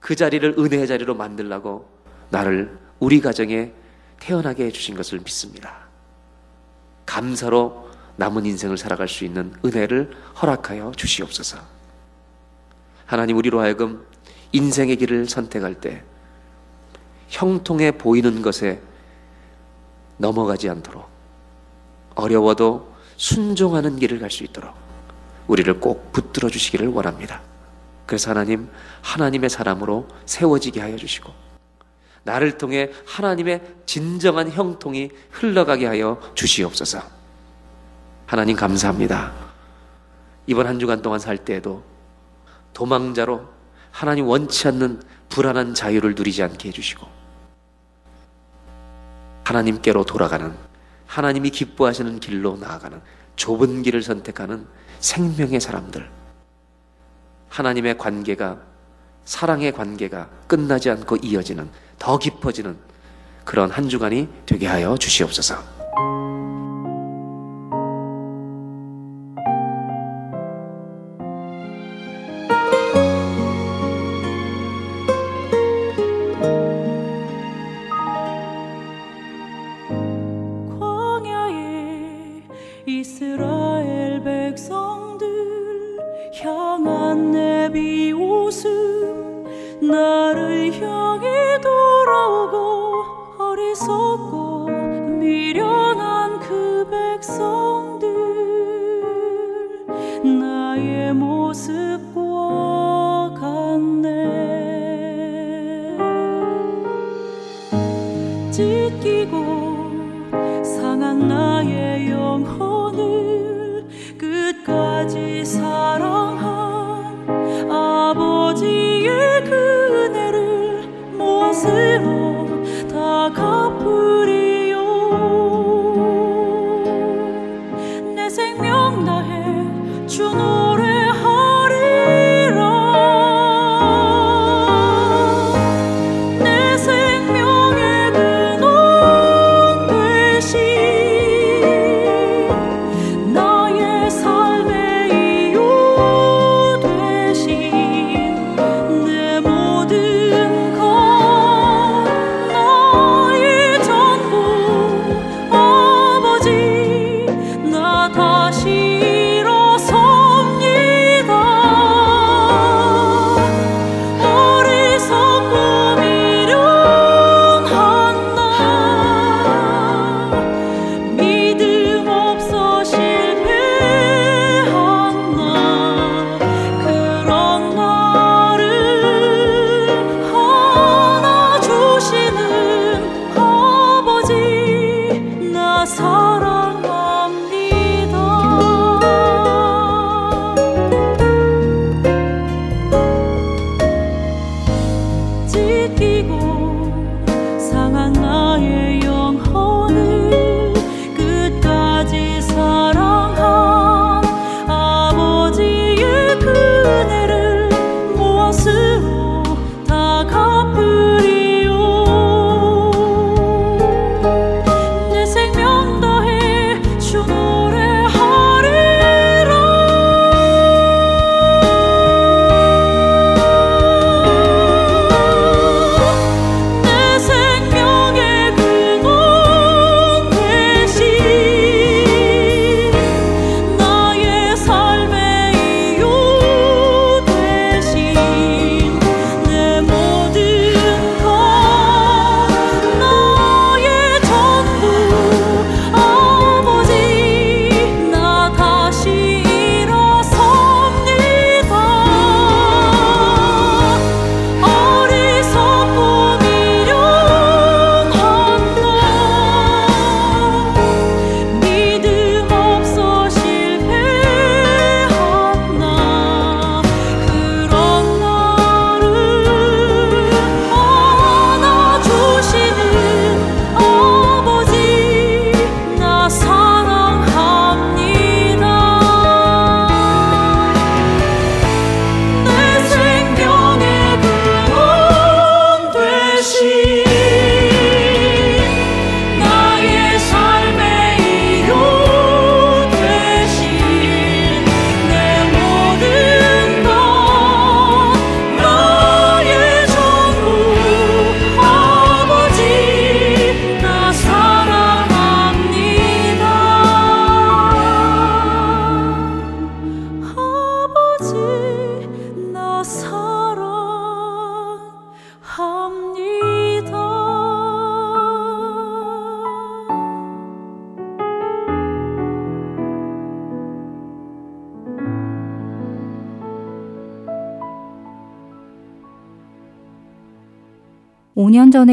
그 자리를 은혜의 자리로 만들라고 나를 우리 가정에 태어나게 해주신 것을 믿습니다. 감사로 남은 인생을 살아갈 수 있는 은혜를 허락하여 주시옵소서. 하나님 우리로 하여금 인생의 길을 선택할 때 형통해 보이는 것에 넘어가지 않도록 어려워도 순종하는 길을 갈 수 있도록 우리를 꼭 붙들어 주시기를 원합니다. 그래서 하나님, 하나님의 사람으로 세워지게 하여 주시고, 나를 통해 하나님의 진정한 형통이 흘러가게 하여 주시옵소서. 하나님 감사합니다. 이번 한 주간 동안 살 때에도 도망자로 하나님 원치 않는 불안한 자유를 누리지 않게 해주시고, 하나님께로 돌아가는, 하나님이 기뻐하시는 길로 나아가는 좁은 길을 선택하는 생명의 사람들, 하나님의 관계가, 사랑의 관계가 끝나지 않고 이어지는, 더 깊어지는 그런 한 주간이 되게 하여 주시옵소서. 상한 나의 영혼을 끝까지 사랑한 아버지의 그 은혜를 무엇으로 다 갚으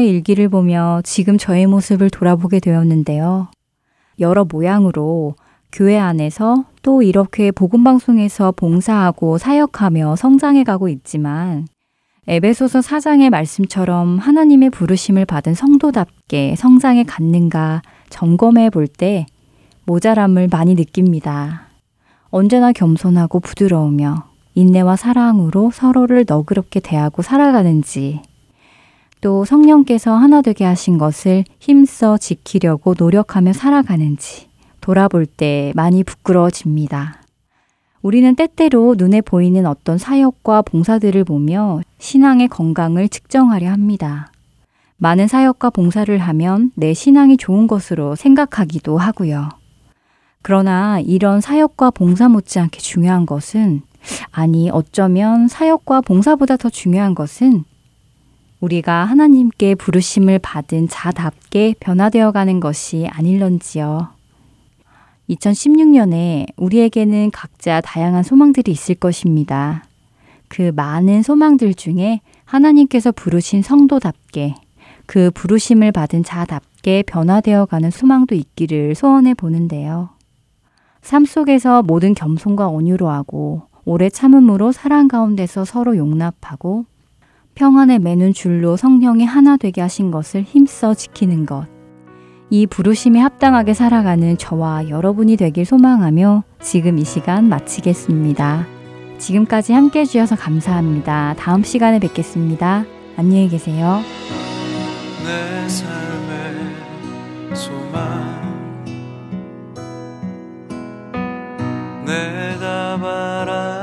5년 전의 일기를 보며 지금 저의 모습을 돌아보게 되었는데요. 여러 모양으로 교회 안에서 또 이렇게 복음방송에서 봉사하고 사역하며 성장해 가고 있지만 에베소서 4장의 말씀처럼 하나님의 부르심을 받은 성도답게 성장해 갔는가 점검해 볼 때 모자람을 많이 느낍니다. 언제나 겸손하고 부드러우며 인내와 사랑으로 서로를 너그럽게 대하고 살아가는지 또 성령께서 하나 되게 하신 것을 힘써 지키려고 노력하며 살아가는지 돌아볼 때 많이 부끄러워집니다. 우리는 때때로 눈에 보이는 어떤 사역과 봉사들을 보며 신앙의 건강을 측정하려 합니다. 많은 사역과 봉사를 하면 내 신앙이 좋은 것으로 생각하기도 하고요. 그러나 이런 사역과 봉사 못지않게 중요한 것은 아니 어쩌면 사역과 봉사보다 더 중요한 것은 우리가 하나님께 부르심을 받은 자답게 변화되어 가는 것이 아닐런지요. 2016년에 우리에게는 각자 다양한 소망들이 있을 것입니다. 그 많은 소망들 중에 하나님께서 부르신 성도답게 그 부르심을 받은 자답게 변화되어 가는 소망도 있기를 소원해 보는데요. 삶 속에서 모든 겸손과 온유로 하고 오래 참음으로 사랑 가운데서 서로 용납하고 평안에 매는 줄로 성령이 하나 되게 하신 것을 힘써 지키는 것. 이 부르심에 합당하게 살아가는 저와 여러분이 되길 소망하며 지금 이 시간 마치겠습니다. 지금까지 함께 해주셔서 감사합니다. 다음 시간에 뵙겠습니다. 안녕히 계세요. 내 삶의 소망 내가 바라